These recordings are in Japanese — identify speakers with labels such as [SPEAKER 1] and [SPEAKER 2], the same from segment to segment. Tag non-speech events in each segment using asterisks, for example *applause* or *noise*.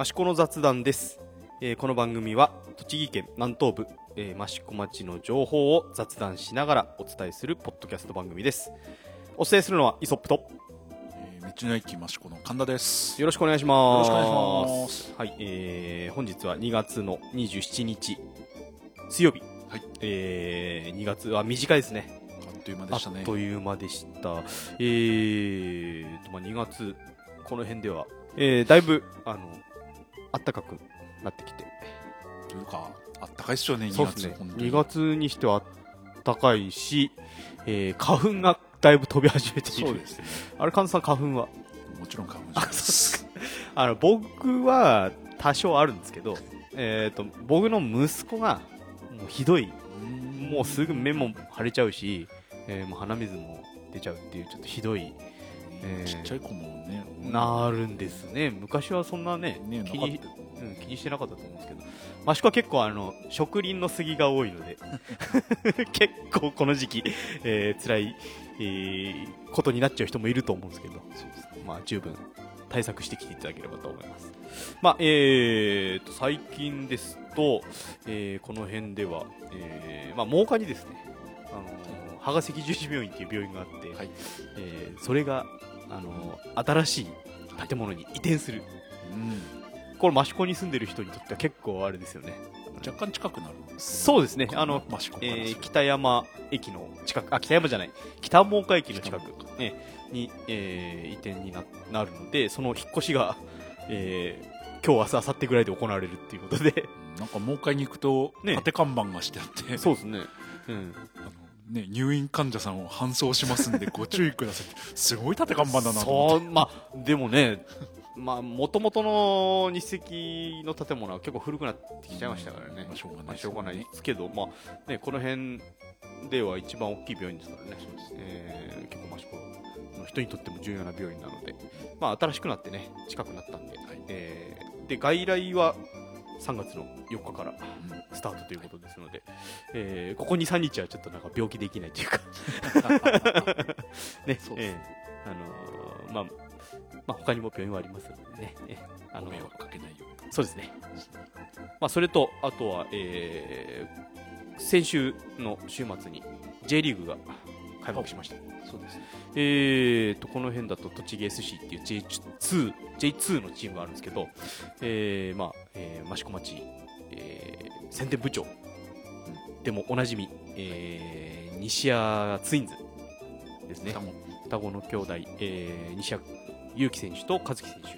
[SPEAKER 1] 益子の雑談です、えーこの番組は栃木県南東部、えー、益子町の情報を雑談しながらお伝えするポッドキャスト番組です。お伝えするのはイソップと
[SPEAKER 2] えー道の駅益子の神田です。
[SPEAKER 1] よろしくお願いします。
[SPEAKER 2] よろしくお願いします。
[SPEAKER 1] はい、えー本日は2月の27日水曜日、
[SPEAKER 2] はい。
[SPEAKER 1] えー2月は短いですね。
[SPEAKER 2] あっという間
[SPEAKER 1] あ
[SPEAKER 2] でしたね。
[SPEAKER 1] っ。という間でした。えーと、まあ、2月、この辺では、えーだいぶ、あの、暖かくなってきて。
[SPEAKER 2] というか、あったかいっすよね、2月。
[SPEAKER 1] ね。
[SPEAKER 2] 本当に
[SPEAKER 1] 2月にしては暖かいし、えー花粉がだいぶ飛び始めている。
[SPEAKER 2] そうですね。
[SPEAKER 1] あれ、神田さん花粉は？
[SPEAKER 2] もちろん花粉症です。*laughs*
[SPEAKER 1] あの、僕は多少あるんですけど、えっ、と、僕の息子が、もうひどい、もうすぐ目も腫れちゃうし、えーもう鼻水も出ちゃうっていう、ちょっとひどいえー。
[SPEAKER 2] ちっちゃい子もね、
[SPEAKER 1] なるんですね。昔はそんなね
[SPEAKER 2] ね、な
[SPEAKER 1] 気にうん、気にしてなかったと思うんですけど。益子は結構あの植林の杉が多いので。*laughs* 結構この時期、えー辛い、えーことになっちゃう人もいると思うんですけど。まあ、十分対策してきていただければと思います、まあえー、と最近ですと、えーこの辺では、えーまあ、真岡にですね。あの羽賀赤十字病院っていう病院があって、
[SPEAKER 2] はい。
[SPEAKER 1] えーそれがあの新しい建物に移転する。
[SPEAKER 2] うん
[SPEAKER 1] これ益子に住んでる人にとっては結構あれですよね。
[SPEAKER 2] 若干近くなる。
[SPEAKER 1] そうですね。あの、えー北山駅の近く。あ北山じゃない。北真岡駅の近く。ねに、えー移転にななるのでその引っ越しが、えー今日明日明後日ぐらいで行われるっていうことで。
[SPEAKER 2] うん。なんか、もう一回に行くと、
[SPEAKER 1] ね。
[SPEAKER 2] 縦看板がしてあって、
[SPEAKER 1] そうですね、うん、
[SPEAKER 2] ね、入院患者さんを搬送しますんで、*laughs* ご注意ください。すごい縦看板だな。
[SPEAKER 1] そうまあでもね *laughs* まあ元々の日赤の建物は結構古くなってきちゃいましたからね、
[SPEAKER 2] まあしょうがない
[SPEAKER 1] まあ、しょうがないですけど、まあね、この辺では一番大きい病院ですからね、えー結構益子の人にとっても重要な病院なので、まあ、新しくなってね近くなったんで、えーで外来は3月の4日からスタートということですので、えーここ2、3日はちょっとなんか病気できないというか *laughs* ね、
[SPEAKER 2] そうです
[SPEAKER 1] えーあのーまあ、まあ、他にも病院はありますのでね、えーあの
[SPEAKER 2] ご迷惑かけないように。
[SPEAKER 1] そうですね。まあ、それと、あとは、えー先週の週末に J リーグが開幕しました。
[SPEAKER 2] そうですね。
[SPEAKER 1] えーと、この辺だと栃木 SC っていう J2, J2 のチームがあるんですけど、えーまあ、えー益子町、えー宣伝部長でもおなじみ、えー西谷ツインズですね
[SPEAKER 2] 双。子
[SPEAKER 1] の兄弟、えー西谷祐希選手と和樹選手、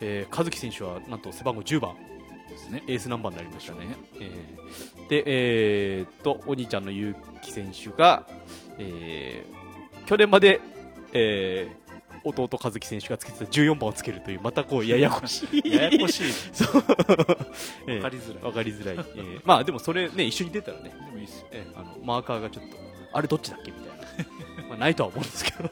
[SPEAKER 1] えー和樹選手はなんと背番号10番
[SPEAKER 2] ですね。
[SPEAKER 1] エースナンバーになりましたね。えーで、えーっと、お兄ちゃんの結城選手が、えー去年まで、えー弟和樹選手がつけてた14番をつけるという、またこう、ややこしい。
[SPEAKER 2] ややこしい。*laughs*
[SPEAKER 1] そう。え *laughs* ー
[SPEAKER 2] わかりづらい。
[SPEAKER 1] わかりづらい。えーまあでもそれね、一緒に出たらね、
[SPEAKER 2] でもいいっすよ。
[SPEAKER 1] えーあの、マーカーがちょっと、あれどっちだっけみたいな。*laughs* まあないとは思うんですけど。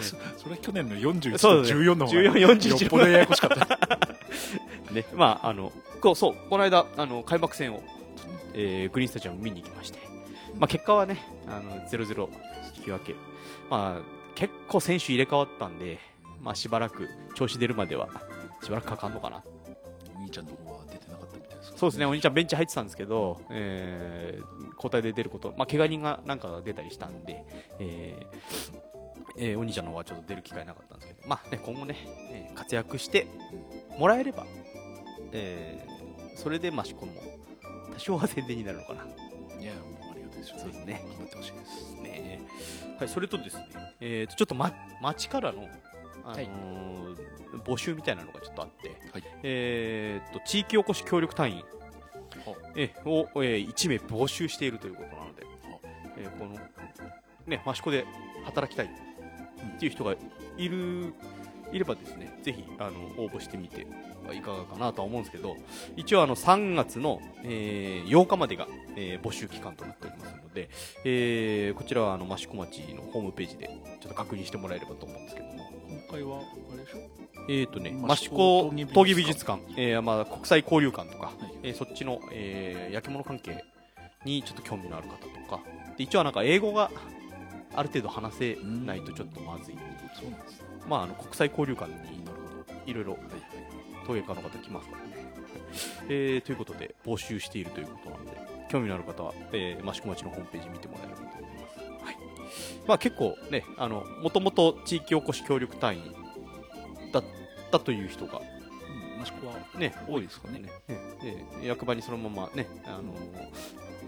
[SPEAKER 2] そそれ去年の41と
[SPEAKER 1] そうだね
[SPEAKER 2] 14の方が
[SPEAKER 1] 14 41
[SPEAKER 2] よっぽどややこしかった。
[SPEAKER 1] ね、まあ、あの、こう、そう、この間、あの、開幕戦を、えーグリーンスタジアム見に行きまして、まあ、結果はね、あの、0-0引き分け。まあ、結構選手入れ替わったんで、まあ、しばらく調子出るまでは、しばらくかかんのかな。
[SPEAKER 2] お兄ちゃんの方は出てなかったみたいです
[SPEAKER 1] そうですね、お兄ちゃんベンチ入ってたんですけど、えー交代で出ること、まあ、怪我人がなんかが出たりしたんで、えーえーお兄ちゃんの方はちょっと出る機会なかったんですけど、まあね、今後ね、えー活躍してもらえれば、えーそれで益子も多少は宣伝になるのかな。
[SPEAKER 2] いや、もうありがたいですよ
[SPEAKER 1] そうですね
[SPEAKER 2] 頑張ってほしいです。
[SPEAKER 1] ねはい、それとですね、えーとちょっと、ま、町からの、あのー
[SPEAKER 2] はい。
[SPEAKER 1] 募集みたいなのがちょっとあって、
[SPEAKER 2] はい。
[SPEAKER 1] えーと地域おこし協力隊員えを、えー1名募集しているということなので、えーこの、ね、益子で働きたいっていう人がいる、いればですね、ぜひ、あの、応募してみてはいかがかなとは思うんですけど、一応あの、3月の、えー8日までが、えー募集期間となってで、えーこちらはあの、益子町のホームページでちょっと確認してもらえればと思うんですけども、
[SPEAKER 2] 今回は、あれでしょ？
[SPEAKER 1] えーとね、益
[SPEAKER 2] 益子
[SPEAKER 1] 子
[SPEAKER 2] 闘技美術館
[SPEAKER 1] えーまあ、国際交流館とか、
[SPEAKER 2] はい
[SPEAKER 1] えーそっちの、えー焼き物関係にちょっと興味のある方とか、で一応はなんか英語がある程度話せないとちょっとまずい。
[SPEAKER 2] そうなんですね。
[SPEAKER 1] まあ、あの国際交流館に。いろいろ。陶芸家の方来ますからね、えーということで募集しているということなので興味のある方は、えー、益子町のホームページ見てもらえればと思います、はい。まあ、結構ねあのもともと地域おこし協力隊員だったという人が
[SPEAKER 2] うん益子は
[SPEAKER 1] ね、
[SPEAKER 2] 多いですかね。
[SPEAKER 1] ええええ役場にそのままね、あの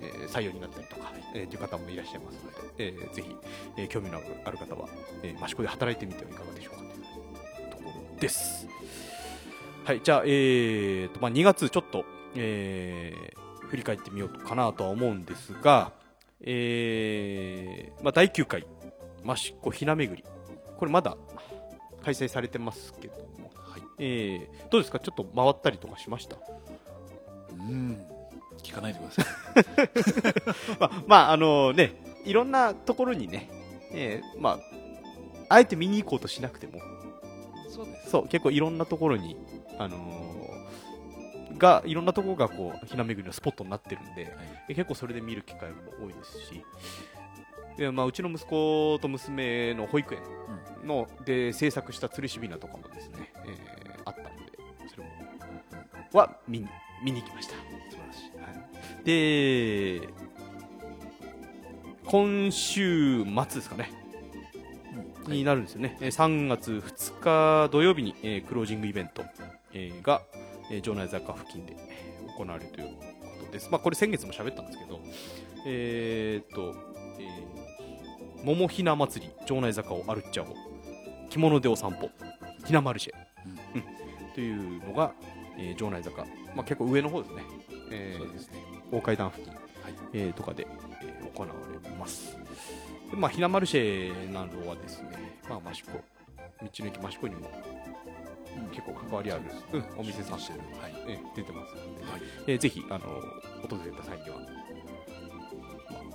[SPEAKER 1] ええ採用になったりとか、ええという方もいらっしゃいますので、ええぜひ、ええ興味のある方は、ええ益子で働いてみてはいかがでしょうかというところです。はい、じゃあ、えーとまあ、2月ちょっと、えー振り返ってみようかなとは思うんですが、えーまあ、第9回益子ひな巡り。これまだ開催されてますけども、
[SPEAKER 2] はい。
[SPEAKER 1] えーどうですか？ちょっと回ったりとかしました？
[SPEAKER 2] うん。聞かないでください。*laughs*
[SPEAKER 1] まあ、まあ、あのね、いろんなところにね、えーまあ、あえて見に行こうとしなくても、
[SPEAKER 2] そうです。
[SPEAKER 1] そう、結構いろんなところに、あのーが、いろんなところがこう、ひな巡りのスポットになってるんで、え結構それで見る機会も多いですし、でまあ、うちの息子と娘の保育園の、で制作した吊るしびなとかもですね、えーあったので、それも、は見に見に行きました。
[SPEAKER 2] 素晴らしい。
[SPEAKER 1] はい、で今週末ですかね、
[SPEAKER 2] うん。
[SPEAKER 1] になるんですよね、えー3月2日土曜日に、えークロージングイベント、えーが、えー城内坂付近でえー行われるということです、まあ、これ先月も喋ったんですけど、えーっと、えー桃ひな祭り城内坂を歩っちゃおう着物でお散歩ひなマルシェ、うん。というのが、えー城内坂、まあ、結構上の方ですね、えー
[SPEAKER 2] そうですね。
[SPEAKER 1] 大階段付近、
[SPEAKER 2] はい。
[SPEAKER 1] えーとかで、えー行われます。でまあ、ひなマルシェなどはですね、まあ、益子、道の駅益子にも結構関わりある、うん。お店さん
[SPEAKER 2] してるはい。
[SPEAKER 1] えー出てますので、
[SPEAKER 2] はい。
[SPEAKER 1] えーぜひあの訪れた際には、まあ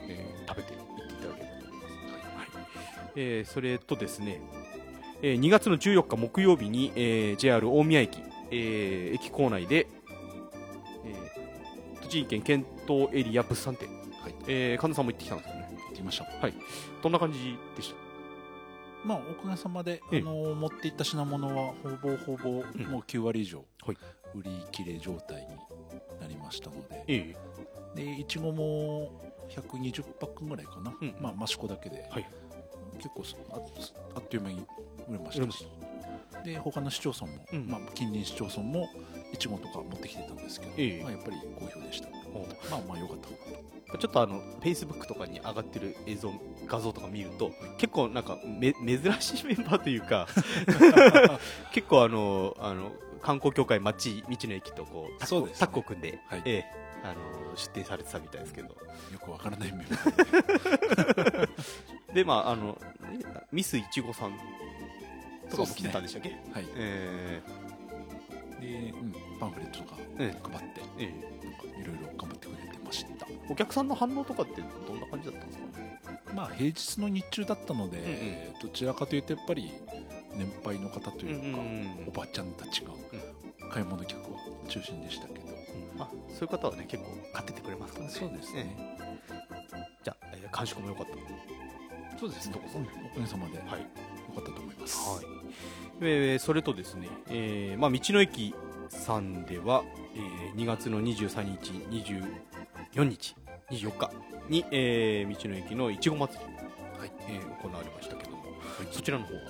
[SPEAKER 1] えー食べていっていただければと思います。はい。えーそれとですね、えー2月の14日木曜日に、えー JR 大宮駅、えー駅構内で、えー栃木県検討エリア物産展、
[SPEAKER 2] はい。
[SPEAKER 1] えー神田さんも行ってきたんですよね。
[SPEAKER 2] 行きましょう
[SPEAKER 1] どんな感じでした？
[SPEAKER 2] まあおかげさまで、
[SPEAKER 1] ええ。
[SPEAKER 2] あの持っていった品物はほぼほぼ
[SPEAKER 1] うん。
[SPEAKER 2] もう9割以上
[SPEAKER 1] はい。
[SPEAKER 2] 売り切れ状態になりましたので、
[SPEAKER 1] え
[SPEAKER 2] でいちごも120パックぐらいかな、
[SPEAKER 1] うん。
[SPEAKER 2] まあ益子だけで、
[SPEAKER 1] はい。
[SPEAKER 2] 結構すああっという間に売れましたし。で他の市町村も、
[SPEAKER 1] うん。
[SPEAKER 2] まあ、近隣市町村もいちごとか持ってきてたんですけど、
[SPEAKER 1] ええ。
[SPEAKER 2] まあ、やっぱり好評でした。
[SPEAKER 1] お
[SPEAKER 2] まあまあ良かった。
[SPEAKER 1] ちょっとあの、フェイスブックとかに上がってる映像、画像とか見ると、結構なんかめ、珍しいメンバーというか、*laughs* 結構あの、あの、観光協会町、道の駅とこう、タッ組んで、
[SPEAKER 2] はい。
[SPEAKER 1] ええあの、出店されてたみたいですけど。
[SPEAKER 2] よくわからないメンバーで。*laughs*
[SPEAKER 1] で、まあ、あの、ミスいちごさんとかも来てたんでしたっけ、
[SPEAKER 2] はい。
[SPEAKER 1] え
[SPEAKER 2] で、うん、パンフレットとか
[SPEAKER 1] え
[SPEAKER 2] 配って、
[SPEAKER 1] ええ。え
[SPEAKER 2] なんかいろいろ頑張ってくれてました。
[SPEAKER 1] お客さんの反応とかってどんな感じだったんですか？
[SPEAKER 2] まあ平日の日中だったので、
[SPEAKER 1] うん
[SPEAKER 2] どちらかというとやっぱり年配の方というか、
[SPEAKER 1] ん
[SPEAKER 2] おばちゃんたちが買い物客は中心でしたけど、
[SPEAKER 1] あそういう方はね、結構買っててくれますからね。
[SPEAKER 2] そうですね。
[SPEAKER 1] ええじゃあ、えー感触も良かった。
[SPEAKER 2] そうですね。おかげさまで、
[SPEAKER 1] はい。
[SPEAKER 2] 良かったと思います、
[SPEAKER 1] はい。えーそれとですね、えーまあ、道の駅さんでは、えー2月の23日、24日、24日に、えー道の駅のいちご祭り、
[SPEAKER 2] はい。
[SPEAKER 1] えー行われましたけども、そちらの方は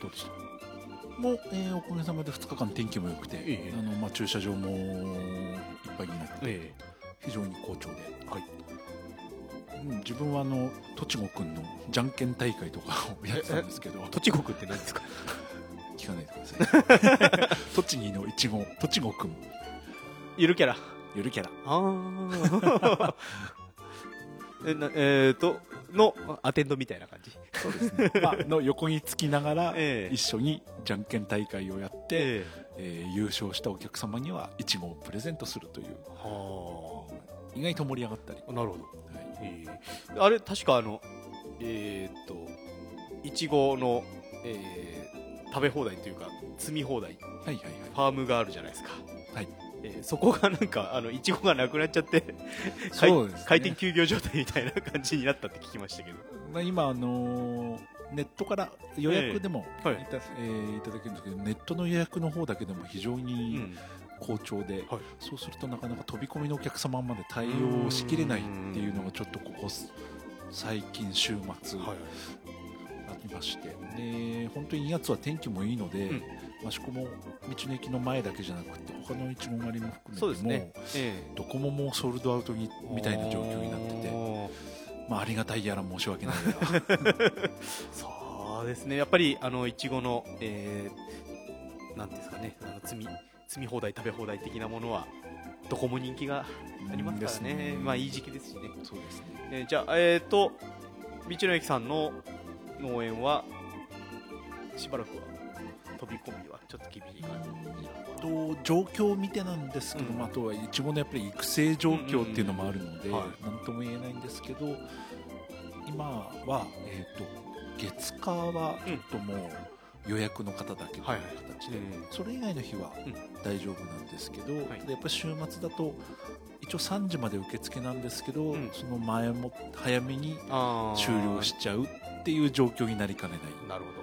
[SPEAKER 1] どうでした？
[SPEAKER 2] もう、えーおかげさまで2日間天気も良くて、
[SPEAKER 1] ええ。
[SPEAKER 2] あのまあ、駐車場もいっぱいになって
[SPEAKER 1] え
[SPEAKER 2] 非常に好調で、はい。うん、自分はあの栃子くんのじゃんけん大会とかをやってたんですけど。
[SPEAKER 1] ー、栃木って何ですか？*laughs*
[SPEAKER 2] 聞かないでください。*laughs* 栃木のいちご栃子くん。
[SPEAKER 1] ゆるキャラ。
[SPEAKER 2] ゆるキャラ。
[SPEAKER 1] あー。*laughs* えなえーと、のアテンドみたいな感じ。
[SPEAKER 2] そうですね、まあ、の横につきながら
[SPEAKER 1] ええ。
[SPEAKER 2] 一緒にじゃんけん大会をやって、
[SPEAKER 1] え
[SPEAKER 2] え。ー優勝したお客様にはいちごをプレゼントするという。意外と盛り上がったり、
[SPEAKER 1] あ、なるほど。
[SPEAKER 2] はい。
[SPEAKER 1] えーあれ確かあのえーっといちごの、えー食べ放題というか積み放題。
[SPEAKER 2] はいはい
[SPEAKER 1] ファームがあるじゃないですか。
[SPEAKER 2] はい。
[SPEAKER 1] えーそこがなんかあのいちごがなくなっちゃって *laughs* 開
[SPEAKER 2] そうですね。
[SPEAKER 1] 開店休業状態みたいな感じになったって聞きましたけど。
[SPEAKER 2] まあ、今、あのーネットから予約でもいた,、
[SPEAKER 1] はい。
[SPEAKER 2] えーいただけるんですけどネットの予約の方だけでも非常
[SPEAKER 1] う
[SPEAKER 2] に
[SPEAKER 1] ん。
[SPEAKER 2] 好調で、
[SPEAKER 1] はい。
[SPEAKER 2] そうするとなかなか飛び込みのお客様まで対応しきれないっていうのがちょっとここ最近週末
[SPEAKER 1] はい
[SPEAKER 2] ありまして、で本当に2月は天気もいいので、
[SPEAKER 1] うん。
[SPEAKER 2] 益子も道の駅の前だけじゃなくて他の一門狩りも含めても
[SPEAKER 1] ね。ええ。
[SPEAKER 2] どこももうソールドアウトにみたいな状況になってて、まあ、ありがたいやら申し訳ない *laughs*
[SPEAKER 1] そうですね。やっぱりあのいちごの、えー、なんていうんですかね。あの積み積み放題食べ放題的なものはどこも人気がありますからね。
[SPEAKER 2] ね。
[SPEAKER 1] まあいい時期ですしね、
[SPEAKER 2] そうですね。
[SPEAKER 1] えーじゃあえっ、と道の駅さんの農園はしばらくは飛び込みはちょっと厳しい感じ。
[SPEAKER 2] と状況を見てなんですけど、
[SPEAKER 1] うん。
[SPEAKER 2] まあ、あとはいちごのやっぱり育成状況っていうのもあるので、
[SPEAKER 1] うんうんうん。はい。
[SPEAKER 2] なんとも言えないんですけど今は、えー、と月火はちょっともう予約の方だけという形で、
[SPEAKER 1] うん
[SPEAKER 2] それ以外の日は
[SPEAKER 1] うん。
[SPEAKER 2] 大丈夫なんですけど、やっぱり週末だと一応3時まで受付なんですけど、
[SPEAKER 1] うん。
[SPEAKER 2] その前も早めに終了しちゃうっていう状況になりかねない。
[SPEAKER 1] なるほど。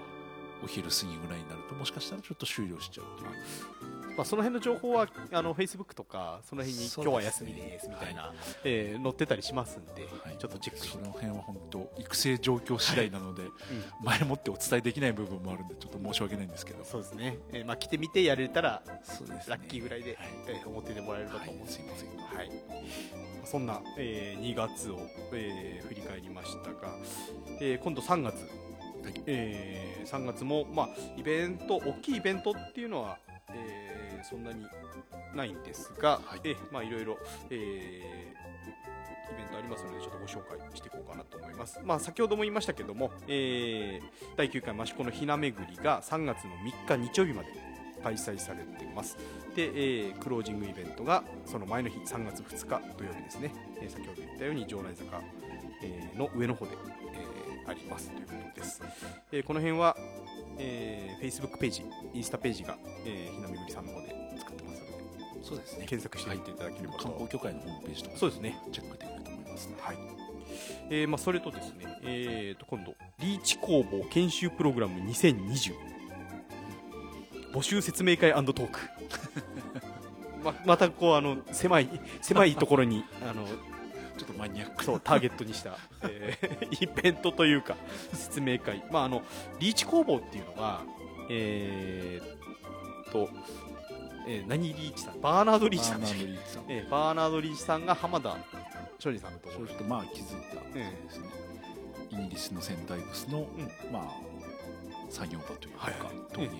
[SPEAKER 2] お昼過ぎぐらいになるともしかしたらちょっと終了しちゃうという。
[SPEAKER 1] まあ、その辺の情報はあの Facebook とかその辺に今日は休みですみたいな、えー載ってたりしますんで、
[SPEAKER 2] はい。
[SPEAKER 1] ちょっとチェック
[SPEAKER 2] その辺は本当育成状況次第なので、前もってお伝えできない部分もあるんでちょっと申し訳ないんですけど。
[SPEAKER 1] そうですね、えーまあ、来てみてやれたら
[SPEAKER 2] そうです
[SPEAKER 1] ラッキーぐらいで、
[SPEAKER 2] はい。
[SPEAKER 1] えー思っててもらえればと思うんで。す
[SPEAKER 2] はい。すいません。
[SPEAKER 1] はい、そんな、えー2月を、えー振り返りましたが、えー今度3月、えー3月も、まあ、イベント大きいイベントっていうのは、えーそんなにないんですが、
[SPEAKER 2] はい。
[SPEAKER 1] えーまあ、いろいろ、えーイベントありますのでちょっとご紹介していこうかなと思います、まあ、先ほども言いましたけども、えー第9回益子のひな巡りが3月の3日日曜日まで開催されています。で、えークロージングイベントがその前の日3月2日土曜日ですね、えー先ほど言ったように城内坂、えーの上の方で、えーありますということです、えーこの辺は、えー、Facebook ページインスタページが、えーひなめぐりさんの方で作ってますので
[SPEAKER 2] そうですね。
[SPEAKER 1] 検索してみていただければと、
[SPEAKER 2] 観光協会のホームページとか
[SPEAKER 1] そうですね。
[SPEAKER 2] チェックできると思います。ね
[SPEAKER 1] はい。えーまあ、それとですね、えー、と今度リーチ工房研修プログラム2020募集説明会トーク。*laughs* ままたこうあの狭い狭いところに *laughs* あの
[SPEAKER 2] ちょっとマニアック
[SPEAKER 1] そうターゲットにした、えーイベントというか説明会、まあ、あのリーチ工房っていうのが、えー、と、えー何リーチさん？バーナード・リーチさん
[SPEAKER 2] バーナードリーチさん。
[SPEAKER 1] えーバーナード・リーチさんが浜田庄司さんのところ。に
[SPEAKER 2] そうするとまあ気づいた。そうですね、イギリスのセンタイブスの、まあ作業場というか、
[SPEAKER 1] はいはい。
[SPEAKER 2] 陶芸の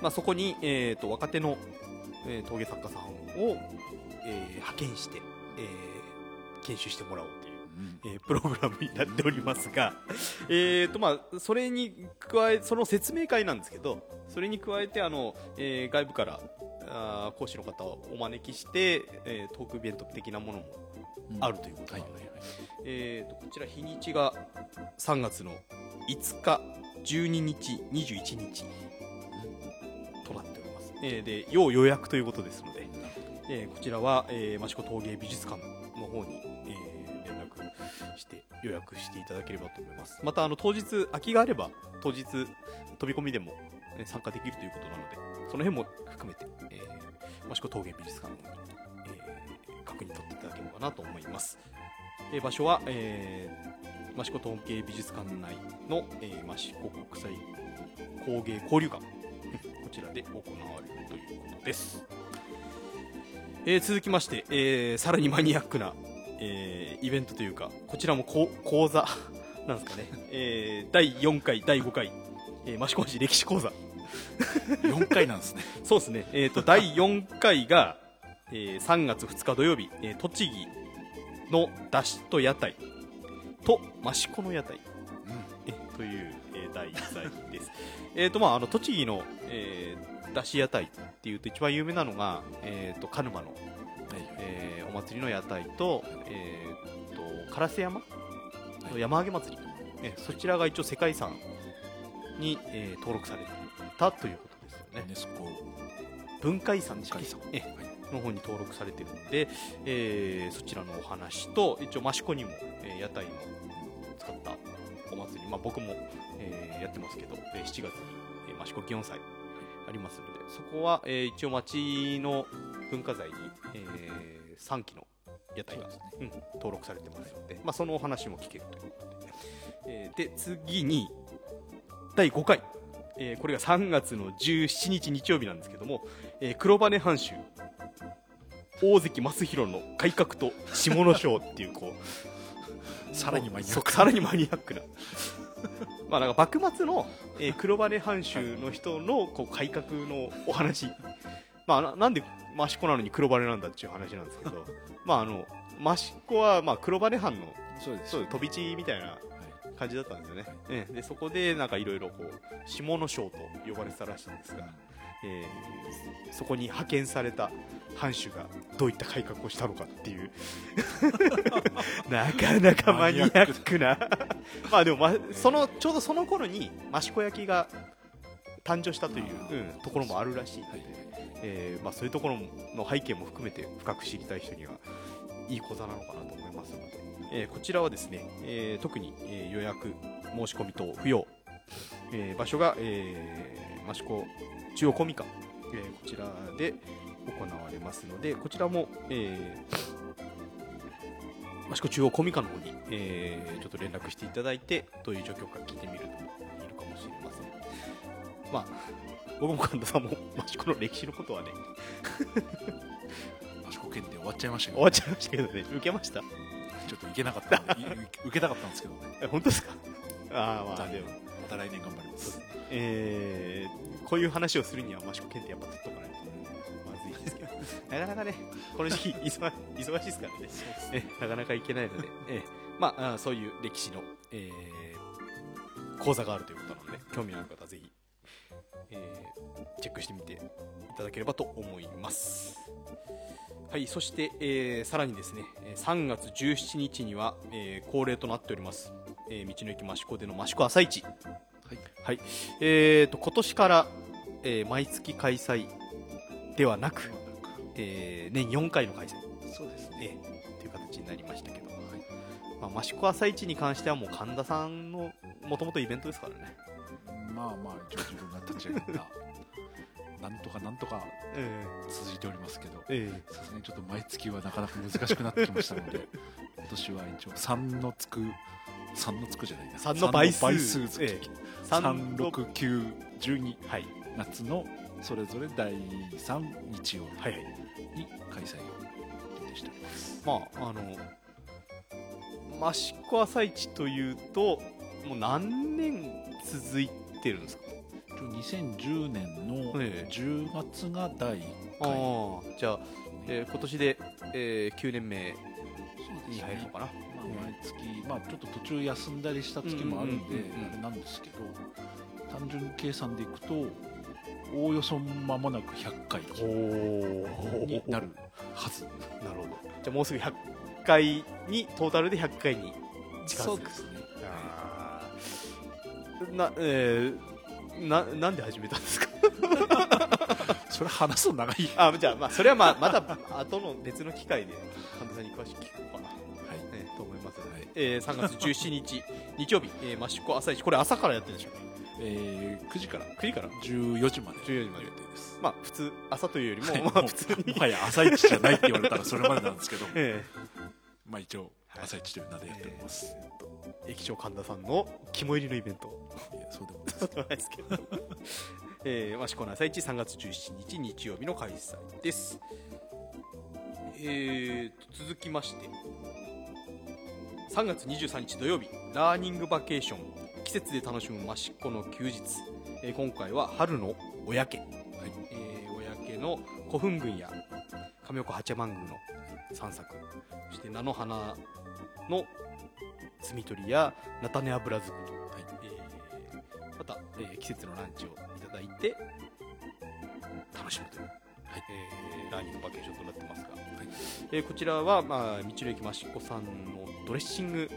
[SPEAKER 1] まあ、そこに、えー、と若手の、えー陶芸作家さんを、えー派遣して、えー研修してもらおうという、えープログラムになっておりますが、えーとまあ、それに加えその説明会なんですけどそれに加えてあの、えー外部からあー講師の方をお招きして、えートークイベント的なものも
[SPEAKER 2] うん。
[SPEAKER 1] あるということ
[SPEAKER 2] は
[SPEAKER 1] ないので、えー、とこちら日にちが3月の5日12日21日えーで要予約ということですので、えーこちらは、えー、益子陶芸美術館の方に、えー連絡して予約していただければと思います。またあの当日空きがあれば当日飛び込みでも、えー参加できるということなのでその辺も含めて、えー、益子陶芸美術館の方に、えー確認取っていただければなと思います、えー場所は、えー、益子陶芸美術館内の、えー、益子国際工芸交流館。ちらで行われるということです、えー続きまして、えーさらにマニアックな、えーイベントというかこちらも講座なんですかね、えー第4回第5回、えー、益子市歴史講座。
[SPEAKER 2] 4回なんですね。*laughs*
[SPEAKER 1] そうですね、えー、と第4回が、えー3月2日土曜日、えー栃木の出汁と屋台と益子の屋台。えという、えー題材です。えーとまああの栃木の、えー、出汁屋台っていうと一番有名なのが、えー、と鹿沼の、えーお祭りの屋台と,、えー、と烏山？の山揚げ祭り、えーそちらが一応世界遺産に、えー登録されたということですよね。文化遺産でしたっけ？
[SPEAKER 2] 文化遺産。
[SPEAKER 1] えの方に登録されてるので、えーそちらのお話と一応益子にも、えー屋台を使ったお祭りまあ、僕も、えーやってますけど、えー7月に、えー、益子祇園祭ありますのでそこは、えー一応町の文化財に、え3期の屋台が、うん、登録されてますので、まあ、そのお話も聞けるということで、えーで次に第5回、えーこれが3月の17日日曜日なんですけども、えー黒羽藩主大関正弘の改革と下の章っていうこう
[SPEAKER 2] さらにマニアック
[SPEAKER 1] そうさらにマニアックな *laughs* まあなんか幕末の、えー黒羽藩主の人のこう改革のお話。まあななんで益子なのに黒羽なんだっていう話なんですけど。*laughs* まああの益子はまあ黒羽藩の
[SPEAKER 2] そうです。
[SPEAKER 1] そう飛び地みたいな感じだったんですよね、ええ。でそこでなんかいろいろこう下の章と呼ばれてたらしいんですが、えーそこに派遣された藩主がどういった改革をしたのかっていう。*laughs* なかなかマニアックな。まあでも、ま、そのちょうどその頃に益子焼が誕生したという、うんところもあるらしいので、えーまあ、そういうところの背景も含めて深く知りたい人にはいい講座なのかなと思いますので、えーこちらはですね、えー特に、えー予約申し込み等不要、えー場所が、えー、益子中央公民館、えーこちらで行われますのでこちらも、えー益子中央公民館の方に、えーちょっと連絡していただいてどういう状況か聞いてみるといいのかもしれません。まあ僕も神田さんも益子の歴史のことはね *laughs*
[SPEAKER 2] 益子県で終わっちゃいましたけど
[SPEAKER 1] 終わっちゃいましたけどね。受けました？
[SPEAKER 2] ちょっと行けなかった。い *laughs* 受けたかったんですけどね。
[SPEAKER 1] え本当ですか？ああまあでも。
[SPEAKER 2] また来年頑張ります
[SPEAKER 1] えーこういう話をするには益子県ってやっぱ取っとかないとまずいですけど。*laughs* なかなかねこの時期忙忙しいですからね。えなかなか行けないので、えーまあそういう歴史の、えー講座があるということなので興味のある方はぜひ、えーチェックしてみていただければと思います。はいそして、えーさらにですねえー3月17日には、えー恒例となっております、えー道の駅益子での益子朝市
[SPEAKER 2] はい。
[SPEAKER 1] はい、えー、と今年から、えー毎月開催ではなく、えー年4回の開催、
[SPEAKER 2] そうです
[SPEAKER 1] えーという形になりましたけど、まあ、益子朝市に関してはもう神田さんのもともとイベントですからね、
[SPEAKER 2] まあまあ一応自分が立ち上げた *laughs* なんとかなんとか
[SPEAKER 1] え
[SPEAKER 2] 続いておりますけど。さすがにちょっと毎月はなかなか難しくなってきましたので *laughs* 今年は一応3のつく3のつくじゃないな。
[SPEAKER 1] 3の倍数。
[SPEAKER 2] 倍数付き、
[SPEAKER 1] ええ。三六。
[SPEAKER 2] 36912
[SPEAKER 1] はい。
[SPEAKER 2] 夏のそれぞれ第3日曜
[SPEAKER 1] はいはい。
[SPEAKER 2] 日に開催を予定しております
[SPEAKER 1] まああの益子朝市というともう何年続いてるんですか？
[SPEAKER 2] 一応2010年の
[SPEAKER 1] ええ。
[SPEAKER 2] 10月が第1
[SPEAKER 1] あ
[SPEAKER 2] 回、
[SPEAKER 1] あじゃあ、えー今年で、えー9年目に入るのかな、
[SPEAKER 2] まあ、毎月、まあ、ちょっと途中休んだりした月もあるんであれなんですけど単純計算でいくとおおよそ間もなく100回
[SPEAKER 1] お
[SPEAKER 2] になる。はず。
[SPEAKER 1] なるほど。じゃあもうすぐ100回にトータルで100回に近づく。
[SPEAKER 2] ですね。
[SPEAKER 1] あー。なえー、ななんで始めたんですか？*laughs*
[SPEAKER 2] それ話すと長い
[SPEAKER 1] あじゃあまあそれはまあまた後の別の機会で神田さんに詳しく聞こうかえー3月17日 *laughs* 日曜日、えー、益子朝市これ朝からやってるんでしょうか？
[SPEAKER 2] えー9時から
[SPEAKER 1] 9時から
[SPEAKER 2] 14時まで。
[SPEAKER 1] 14時まで。
[SPEAKER 2] 予定です。
[SPEAKER 1] まあ普通朝というよりも、
[SPEAKER 2] はい
[SPEAKER 1] まあ普通に。
[SPEAKER 2] もはや朝一じゃないって言われたらそれまでなんですけど。*laughs*
[SPEAKER 1] え
[SPEAKER 2] まあ一応
[SPEAKER 1] はい。
[SPEAKER 2] 朝一という名でやっております、
[SPEAKER 1] えーと駅長神田さんの肝入りのイベント。
[SPEAKER 2] いやそうでもないです。*laughs*
[SPEAKER 1] けど、えー、益子の朝市3月17日日曜日の開催です。えーと続きまして3月23日土曜日ラーニングバケーション季節で楽しむ益子の休日、えー今回は春のおやけ、はい。えーおやけの古墳群や亀岡八幡宮の散策。そして菜の花の摘み取りや菜種油作り、はい。えーまた、えー季節のランチをいただいて楽しむという、はい。えーラーニングバケーションとなってますが、はい。えーこちらは、まあ、道の駅益子さんのドレッシング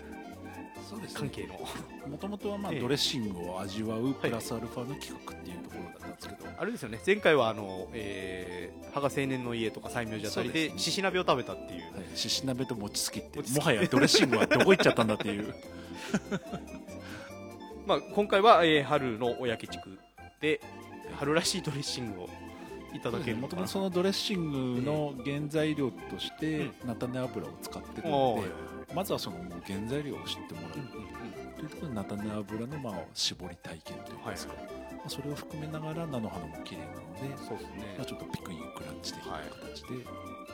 [SPEAKER 1] 関係の、
[SPEAKER 2] もともとはまあ
[SPEAKER 1] ええ。
[SPEAKER 2] ドレッシングを味わうプラスアルファの企画っていうところだったんですけど、
[SPEAKER 1] あれですよね。前回はあの、えー、羽賀青年の家とか西明寺あたりで獅子鍋を食べたっていう。
[SPEAKER 2] はい、しし鍋と餅つきってもはやドレッシングはどこ行っちゃったんだっていう。*laughs*
[SPEAKER 1] まあ、今回は、えー春のおやけ地区で春らしいドレッシングをいただける
[SPEAKER 2] もともとそのドレッシングの原材料として
[SPEAKER 1] うん。
[SPEAKER 2] 菜種油を使ってる
[SPEAKER 1] おー。
[SPEAKER 2] ので、まずはその原材料を知ってもらう。というところで菜種油のまあ絞り体験というか。ですか、まあそれを含めながら菜の花も綺麗なので、
[SPEAKER 1] うんそうですね。
[SPEAKER 2] まあ、ちょっとピクニックランチ的な形で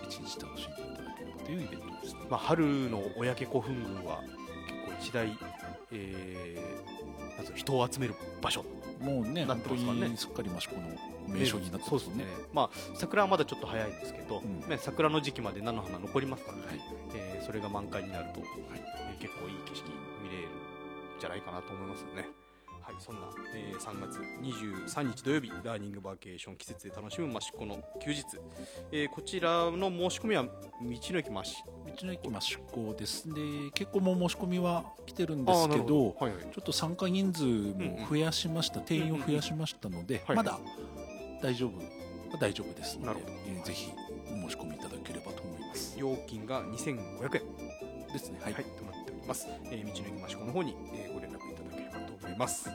[SPEAKER 2] 一日楽しんでいただければというイベントですね。
[SPEAKER 1] まあ、春のおやけ古墳群は結構一大、えーなんつうの人を集める場所。
[SPEAKER 2] もうね、
[SPEAKER 1] なってますからね。
[SPEAKER 2] にすっかり益子の名所になって
[SPEAKER 1] そうですね
[SPEAKER 2] ね。
[SPEAKER 1] まあ、桜はまだちょっと早いですけど、
[SPEAKER 2] うん。
[SPEAKER 1] ね、桜の時期まで菜の花残りますからね、
[SPEAKER 2] はい。
[SPEAKER 1] えーそれが満開になると、
[SPEAKER 2] はい。
[SPEAKER 1] えー結構いい景色見れるんじゃないかなと思いますよね。はい、そんな、えー3月23日土曜日ラーニングバーケーション季節で楽しむ益子の休日、えーこちらの申し込みは道の駅まし。
[SPEAKER 2] 道の駅益子です。で結構もう申し込みは来てるんですけど
[SPEAKER 1] はいはい。
[SPEAKER 2] ちょっと参加人数も増やしました、定員を増やしましたので、
[SPEAKER 1] はい
[SPEAKER 2] まだ大丈夫は大丈夫ですのでえーぜひお申し込みいただければと思います。
[SPEAKER 1] 料金が2500円。
[SPEAKER 2] ですね。は
[SPEAKER 1] はいい、となっております。えー、道の駅益子の方に、えーご連ます。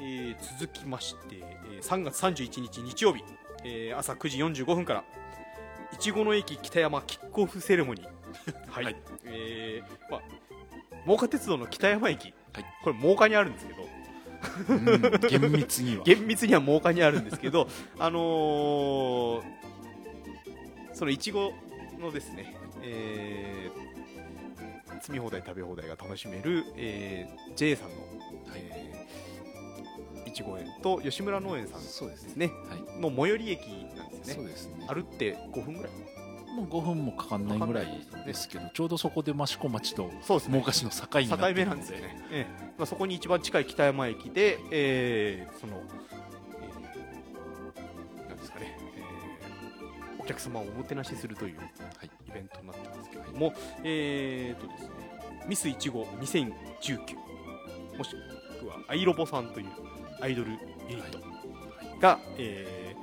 [SPEAKER 1] えー続きまして、えー3月31日日曜日、えー朝9時45分から、いちごの駅北山キックオフセレモニー。*laughs* はい。
[SPEAKER 2] はい
[SPEAKER 1] えーまあ、真岡鉄道の北山駅、
[SPEAKER 2] はい
[SPEAKER 1] これ真岡にあるんですけど、
[SPEAKER 2] うん厳密には。*laughs*
[SPEAKER 1] 厳密には真岡にあるんですけど、*laughs* あのーそのいちごのですね、えー積み放題食べ放題が楽しめる、えー J さんちご園と吉村農園さん
[SPEAKER 2] そうです
[SPEAKER 1] ね。
[SPEAKER 2] はい。
[SPEAKER 1] の最寄り駅なんですね。
[SPEAKER 2] そうですね。
[SPEAKER 1] 歩って5分ぐらい？
[SPEAKER 2] もう5分もかかんないぐらいですけど、ちょうどそこで益子町と真岡市の境になって
[SPEAKER 1] 境
[SPEAKER 2] るの
[SPEAKER 1] 目なんですよね、ええ。まあ、そこに一番近い北山駅で、えーその、えーなんですかね、えーお客様をおもてなしするという
[SPEAKER 2] はい。
[SPEAKER 1] イベントになってますけれども、えーとですね、ミスいちご2019もしくはアイロボさんというアイドルユニット。が、えー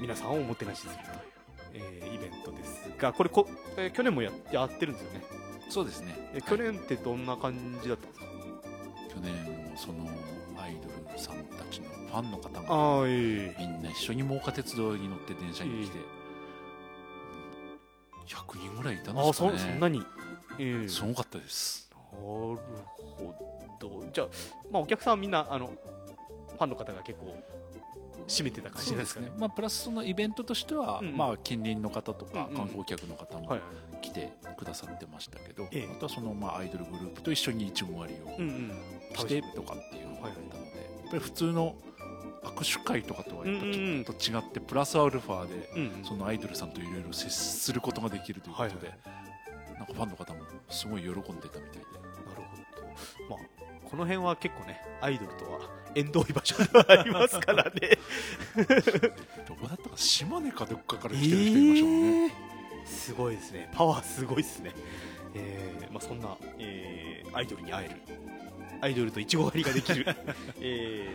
[SPEAKER 1] 皆さんをおもてなしするという、えーイベントですがこれこ、えー去年もややってるんですよね。
[SPEAKER 2] そうですね。
[SPEAKER 1] え去年ってどんな感じだったんですか、
[SPEAKER 2] 去年もそのアイドルさんたちのファンの方が
[SPEAKER 1] ああえ
[SPEAKER 2] みんな一緒に真岡鉄道に乗って電車に来て、100人ぐらいいたん
[SPEAKER 1] ああそ
[SPEAKER 2] ですかね。
[SPEAKER 1] そんなに、ええ
[SPEAKER 2] すごかったです。
[SPEAKER 1] なるほど。じゃあ、まあ、お客さんはみんなあのファンの方が結構占めてた感じですかね。
[SPEAKER 2] ね。まあ、プラスそのイベントとしては、
[SPEAKER 1] うんうん。
[SPEAKER 2] まあ、近隣の方とか
[SPEAKER 1] うんうん。
[SPEAKER 2] 観光客の方も
[SPEAKER 1] はい
[SPEAKER 2] 来てくださってましたけど、
[SPEAKER 1] ええ。
[SPEAKER 2] あとはその、まあ、アイドルグループと一緒にいちご割りを
[SPEAKER 1] うんうん。
[SPEAKER 2] してとかっていうのがあったので、やっぱり普通の握手会とかとはやっぱちょっと違って、プラスアルファで
[SPEAKER 1] うんうん。
[SPEAKER 2] そのアイドルさんといろいろ接することができるということで、
[SPEAKER 1] はい。
[SPEAKER 2] なんかファンの方もすごい喜んでたみたいで。
[SPEAKER 1] なるほど。まあこの辺は結構ねアイドルとは縁遠い場所ではありますからね。
[SPEAKER 2] どこだったか島根かどっかから来てる人いましたもんね。
[SPEAKER 1] えーすごいですね。パワーすごいですね。えーまあ、そんな、えーアイドルに会える。アイドルといちご狩りができる。*laughs* え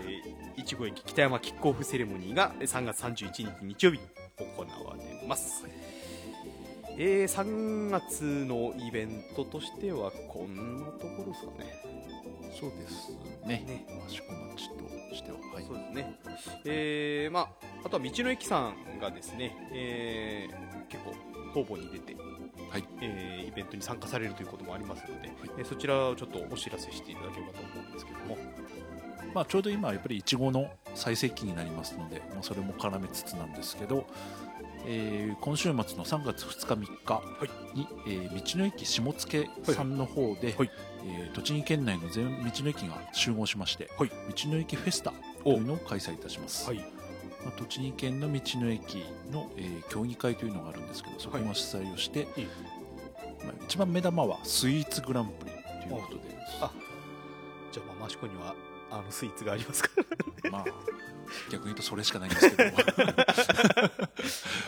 [SPEAKER 1] ーいちご駅北山キックオフセレモニーが3月31日日曜日行われます、えー3月のイベントとしてはこんなところですかね
[SPEAKER 2] そうですね。
[SPEAKER 1] ね。
[SPEAKER 2] 益子町としては、はい。
[SPEAKER 1] そうですね。えー、まあ、あとは道の駅さんがですね、えー結構方々に出て、
[SPEAKER 2] はい。
[SPEAKER 1] えーイベントに参加されるということもありますので、えーそちらをちょっとお知らせしていただければと思うんですけども、
[SPEAKER 2] まあ、ちょうど今やっぱりいちごの最盛期になりますので、まあ、それも絡めつつなんですけど、えー今週末の3月2日3日に、えー道の駅下野さんの方で、
[SPEAKER 1] はい
[SPEAKER 2] えー栃木県内の全道の駅が集合しまして、
[SPEAKER 1] はい。
[SPEAKER 2] 道の駅フェスタというのを開催いたします、
[SPEAKER 1] はい、
[SPEAKER 2] まあ、栃木県の道の駅の、えー協議会というのがあるんですけどそこが主催をして、
[SPEAKER 1] いい
[SPEAKER 2] まあ、一番目玉はスイーツグランプリということで。
[SPEAKER 1] あ。じゃあ、まあ、益子にはあのスイーツがありますから、
[SPEAKER 2] まあ逆に言うとそれしかないんですけど。*laughs*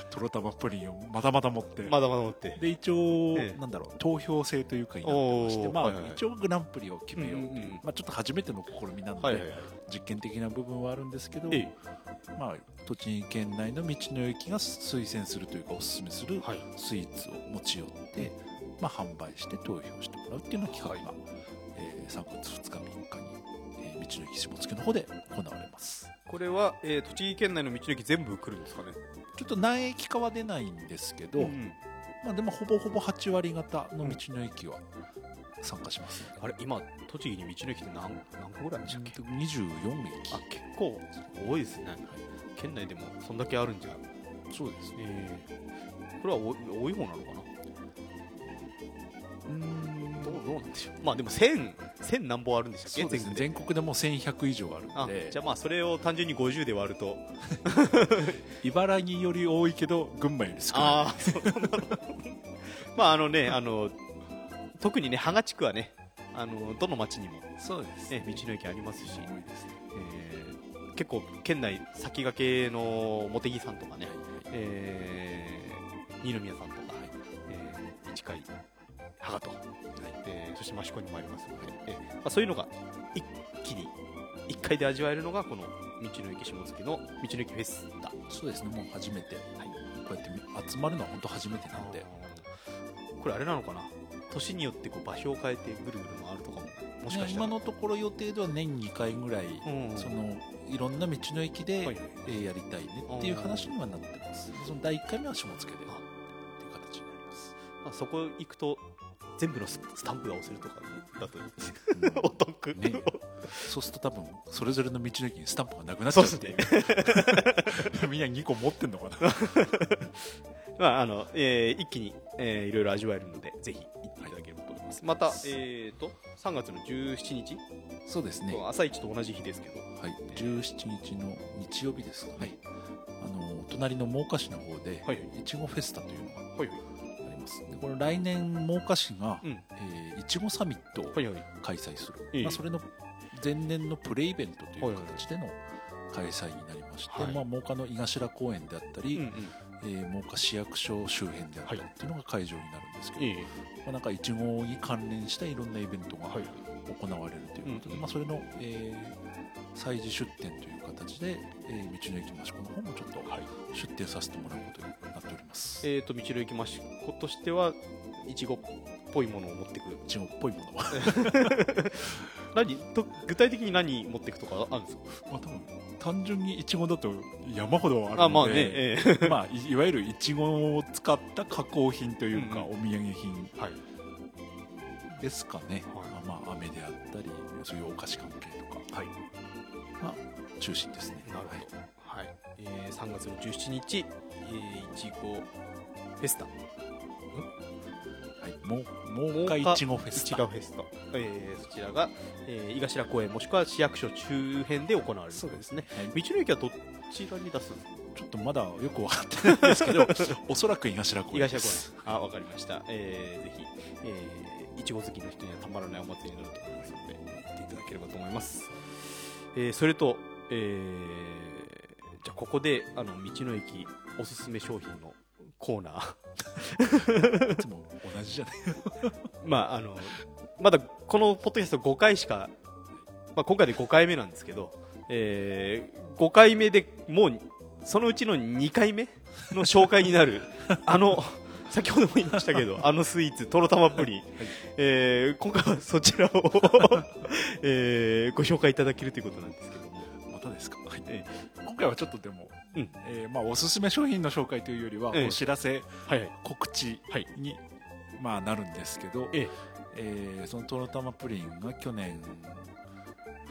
[SPEAKER 2] とろたまプリンをまだまだ持って、
[SPEAKER 1] まだまだ持って。
[SPEAKER 2] で一応、
[SPEAKER 1] ええ。
[SPEAKER 2] なんだろう投票制というかになってましてまあ、
[SPEAKER 1] はいはい
[SPEAKER 2] 一応グランプリを決めようという、
[SPEAKER 1] うんうんうん。
[SPEAKER 2] まあ、ちょっと初めての試みなので、
[SPEAKER 1] はいはいはい。
[SPEAKER 2] 実験的な部分はあるんですけど、
[SPEAKER 1] え
[SPEAKER 2] まあ、栃木県内の道の駅が推薦するというかおすすめする
[SPEAKER 1] はい。
[SPEAKER 2] スイーツを持ち寄って、まあ、販売して投票してもらうっていうような企画が、えー3月2日3日にの駅下野の方で行われます。
[SPEAKER 1] これは、えー、栃木県内の道の駅全部来るんですかね？
[SPEAKER 2] ちょっと何駅かは出ないんですけど、
[SPEAKER 1] ん
[SPEAKER 2] まあ、でもほぼほぼ8割方の道の駅は参加しますので、
[SPEAKER 1] あれ今栃木に道の駅って何何個ぐらいでしたっけ
[SPEAKER 2] ？24駅。
[SPEAKER 1] あ結構多いですね。県内でもそんだけあるんじゃ。
[SPEAKER 2] そうですね。
[SPEAKER 1] えー、これは多い多い方なのかな？
[SPEAKER 2] うん
[SPEAKER 1] どうどうなんでしょう。まあでも1000 1000何本あるんでしたっけ？
[SPEAKER 2] そうですね。全国でも1100以上ある
[SPEAKER 1] あ
[SPEAKER 2] ので
[SPEAKER 1] じゃあまあそれを単純に50で割ると。*laughs* *laughs*
[SPEAKER 2] 茨城より多いけど群馬より少ない。
[SPEAKER 1] ああそう *laughs* まああのねあの特にね芳賀地区はねあのどの町にも、
[SPEAKER 2] そうです
[SPEAKER 1] ね、道の駅ありますし、
[SPEAKER 2] ね。
[SPEAKER 1] えー結構県内先駆けの茂木さんとかね、えー二宮さんとか、えー、市貝芳賀と、えーそして益子にもありますので、えーまあ、そういうのが一気に一回で味わえるのがこの道の駅下関の道の駅フェスタ。
[SPEAKER 2] そうですねもう初めて、こうやってみ集まるのは本当初めてなんで。
[SPEAKER 1] これあれなのかな？年によってこう場所を変えてぐるぐる回るとかももしかしたら、
[SPEAKER 2] 今のところ予定では年2回ぐらい、
[SPEAKER 1] うん。
[SPEAKER 2] そのいろんな道の駅で、
[SPEAKER 1] はいはい
[SPEAKER 2] えーやりたいねっていう話にはなってます。その第1回目は下野でっていう形になります。
[SPEAKER 1] あそこ行くと全部のススタンプが押せるとかだと。お得、
[SPEAKER 2] ね。そうすると多分それぞれの道の駅にスタンプがなくなっちゃうって
[SPEAKER 1] ね。*laughs*
[SPEAKER 2] みんな2個持ってんのかな。*laughs*
[SPEAKER 1] まああのえー一気に、えーいろいろ味わえるのでぜひ行っていただければと思います、また、えー、と3月の17日、
[SPEAKER 2] そうですね。
[SPEAKER 1] 朝一と同じ日ですけど。
[SPEAKER 2] はい、17日の日曜日ですかね、あの隣の真岡市の方で、
[SPEAKER 1] はい
[SPEAKER 2] い。ちごフェスタというのが
[SPEAKER 1] はいはい
[SPEAKER 2] ます。でこれ来年真岡市が、
[SPEAKER 1] うん。
[SPEAKER 2] えーいちごサミットを
[SPEAKER 1] はいはい。
[SPEAKER 2] 開催する、
[SPEAKER 1] ええ。
[SPEAKER 2] まあ、それの前年のプレイベントという形での開催になりまして、
[SPEAKER 1] はい。
[SPEAKER 2] まあ、真岡の井頭公園であったり、
[SPEAKER 1] うんうん。
[SPEAKER 2] えー真岡市役所周辺であったりっていうのが会場になるんですけど、
[SPEAKER 1] え
[SPEAKER 2] まあ、なんかいちごに関連したいろんなイベントが行われるということで、
[SPEAKER 1] うん。
[SPEAKER 2] まあ、それの、えー催事出店という形で、えー道の駅益子の方もちょっと
[SPEAKER 1] はい。
[SPEAKER 2] 出店させてもらうことになっております。
[SPEAKER 1] えー、と道の駅益子としてはいちごっぽいものを持ってく。る
[SPEAKER 2] いちごっぽいものは。*laughs*
[SPEAKER 1] 何？と具体的に何持っていくとかあるんですか？
[SPEAKER 2] まあ多分単純にいちごだと山ほどあるので
[SPEAKER 1] あまあね、ええ。*laughs*
[SPEAKER 2] まあ、いいわゆるいちごを使った加工品というか、
[SPEAKER 1] うん。
[SPEAKER 2] お土産品
[SPEAKER 1] はい。
[SPEAKER 2] ですかね、
[SPEAKER 1] はい。
[SPEAKER 2] まあ、飴であったりそういうお菓子関係とか。
[SPEAKER 1] はい
[SPEAKER 2] が中心ですね。
[SPEAKER 1] なるほど、はい。えー、3月の17日、えー、いちごフェスタ。
[SPEAKER 2] はい、もうもうかいちごフェスタ。
[SPEAKER 1] いちごフェスタ、えー、そちらが、えー、井頭公園もしくは市役所周辺で行われる
[SPEAKER 2] そうです
[SPEAKER 1] ね。
[SPEAKER 2] はい。
[SPEAKER 1] 道の駅はどちらに出す
[SPEAKER 2] ちょっとまだよく分かってないんですけど *laughs* おそらく井頭公
[SPEAKER 1] 井頭公
[SPEAKER 2] 園です
[SPEAKER 1] 園。あわかりました、えー、ぜひ、えー、いちご好きの人にはたまらないお祭りになると思いますので行っていただければと思います、えー、それと、えー、じゃあここであの道の駅おすすめ商品のコーナー。
[SPEAKER 2] いつも同じじゃない
[SPEAKER 1] まああのまだこのポッドキャスト5回しか、まあ、今回で5回目なんですけど、えー、5回目でもうそのうちの2回目の紹介になるあの先ほども言いましたけど *laughs* あのスイーツとろたまプリン、えー今回はそちらを、*laughs* えーご紹介いただけるということなんですけど。も
[SPEAKER 2] またですか、はい。
[SPEAKER 1] え
[SPEAKER 2] 今回はちょっとでも、
[SPEAKER 1] うん。
[SPEAKER 2] えーまあ、おすすめ商品の紹介というよりは、
[SPEAKER 1] ええ。
[SPEAKER 2] お知らせ
[SPEAKER 1] はいはい。
[SPEAKER 2] 告知
[SPEAKER 1] はい
[SPEAKER 2] に、まあ、なるんですけど、
[SPEAKER 1] ええ
[SPEAKER 2] えーそのとろたまプリンが去年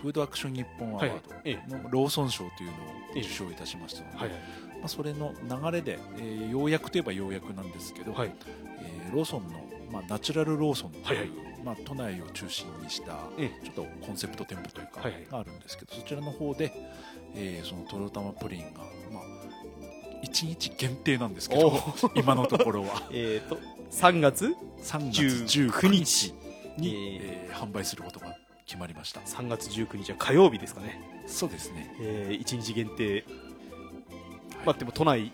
[SPEAKER 2] フードアクション日本アワ
[SPEAKER 1] はい。
[SPEAKER 2] ー
[SPEAKER 1] え。
[SPEAKER 2] ドのローソン賞というのを
[SPEAKER 1] ええ
[SPEAKER 2] 受賞いたしましたので、
[SPEAKER 1] はいはい
[SPEAKER 2] まあ、それの流れで、えーようやくといえばようやくなんですけど、
[SPEAKER 1] はい。
[SPEAKER 2] えーローソンの、まあ、ナチュラルローソンという、
[SPEAKER 1] はいはい。
[SPEAKER 2] まあ、都内を中心にした
[SPEAKER 1] え
[SPEAKER 2] ちょっとコンセプト店舗というか、があるんですけどそちらの方で、えーそのとろたまプリンが、まあ、1日限定なんですけど *laughs* 今のところは。*laughs*
[SPEAKER 1] えーと3月
[SPEAKER 2] 3月
[SPEAKER 1] 19
[SPEAKER 2] 19
[SPEAKER 1] 日。
[SPEAKER 2] 日に、
[SPEAKER 1] え
[SPEAKER 2] え。ー販売することが決まりました。
[SPEAKER 1] 3月19日は火曜日ですかね。
[SPEAKER 2] そうですね、
[SPEAKER 1] えー、1日限定、
[SPEAKER 2] はい
[SPEAKER 1] まあ、でも都内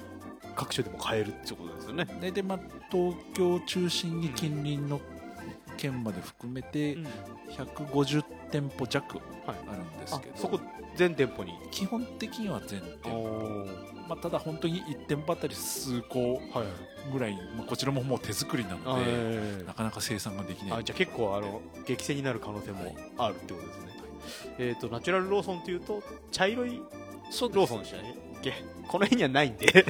[SPEAKER 1] 各所でも買えるってことですよね、
[SPEAKER 2] でで、まあ、東京を中心に近隣の県まで含めて
[SPEAKER 1] うん。
[SPEAKER 2] 150店舗弱
[SPEAKER 1] はい。
[SPEAKER 2] あるんですけど、
[SPEAKER 1] あそこ全店舗に？
[SPEAKER 2] 基本的には全店舗、
[SPEAKER 1] お
[SPEAKER 2] まあ、ただ本当に1店舗あたり数個
[SPEAKER 1] はい。
[SPEAKER 2] ぐらい、まあ、こちらももう手作りな
[SPEAKER 1] あ
[SPEAKER 2] ので、
[SPEAKER 1] え
[SPEAKER 2] なかなか生産ができない
[SPEAKER 1] あじゃあ結構あの激戦になる可能性もあるってことですね、えっ、とナチュラルローソンというと茶色いローソンでしたねっけ。この辺にはないんで。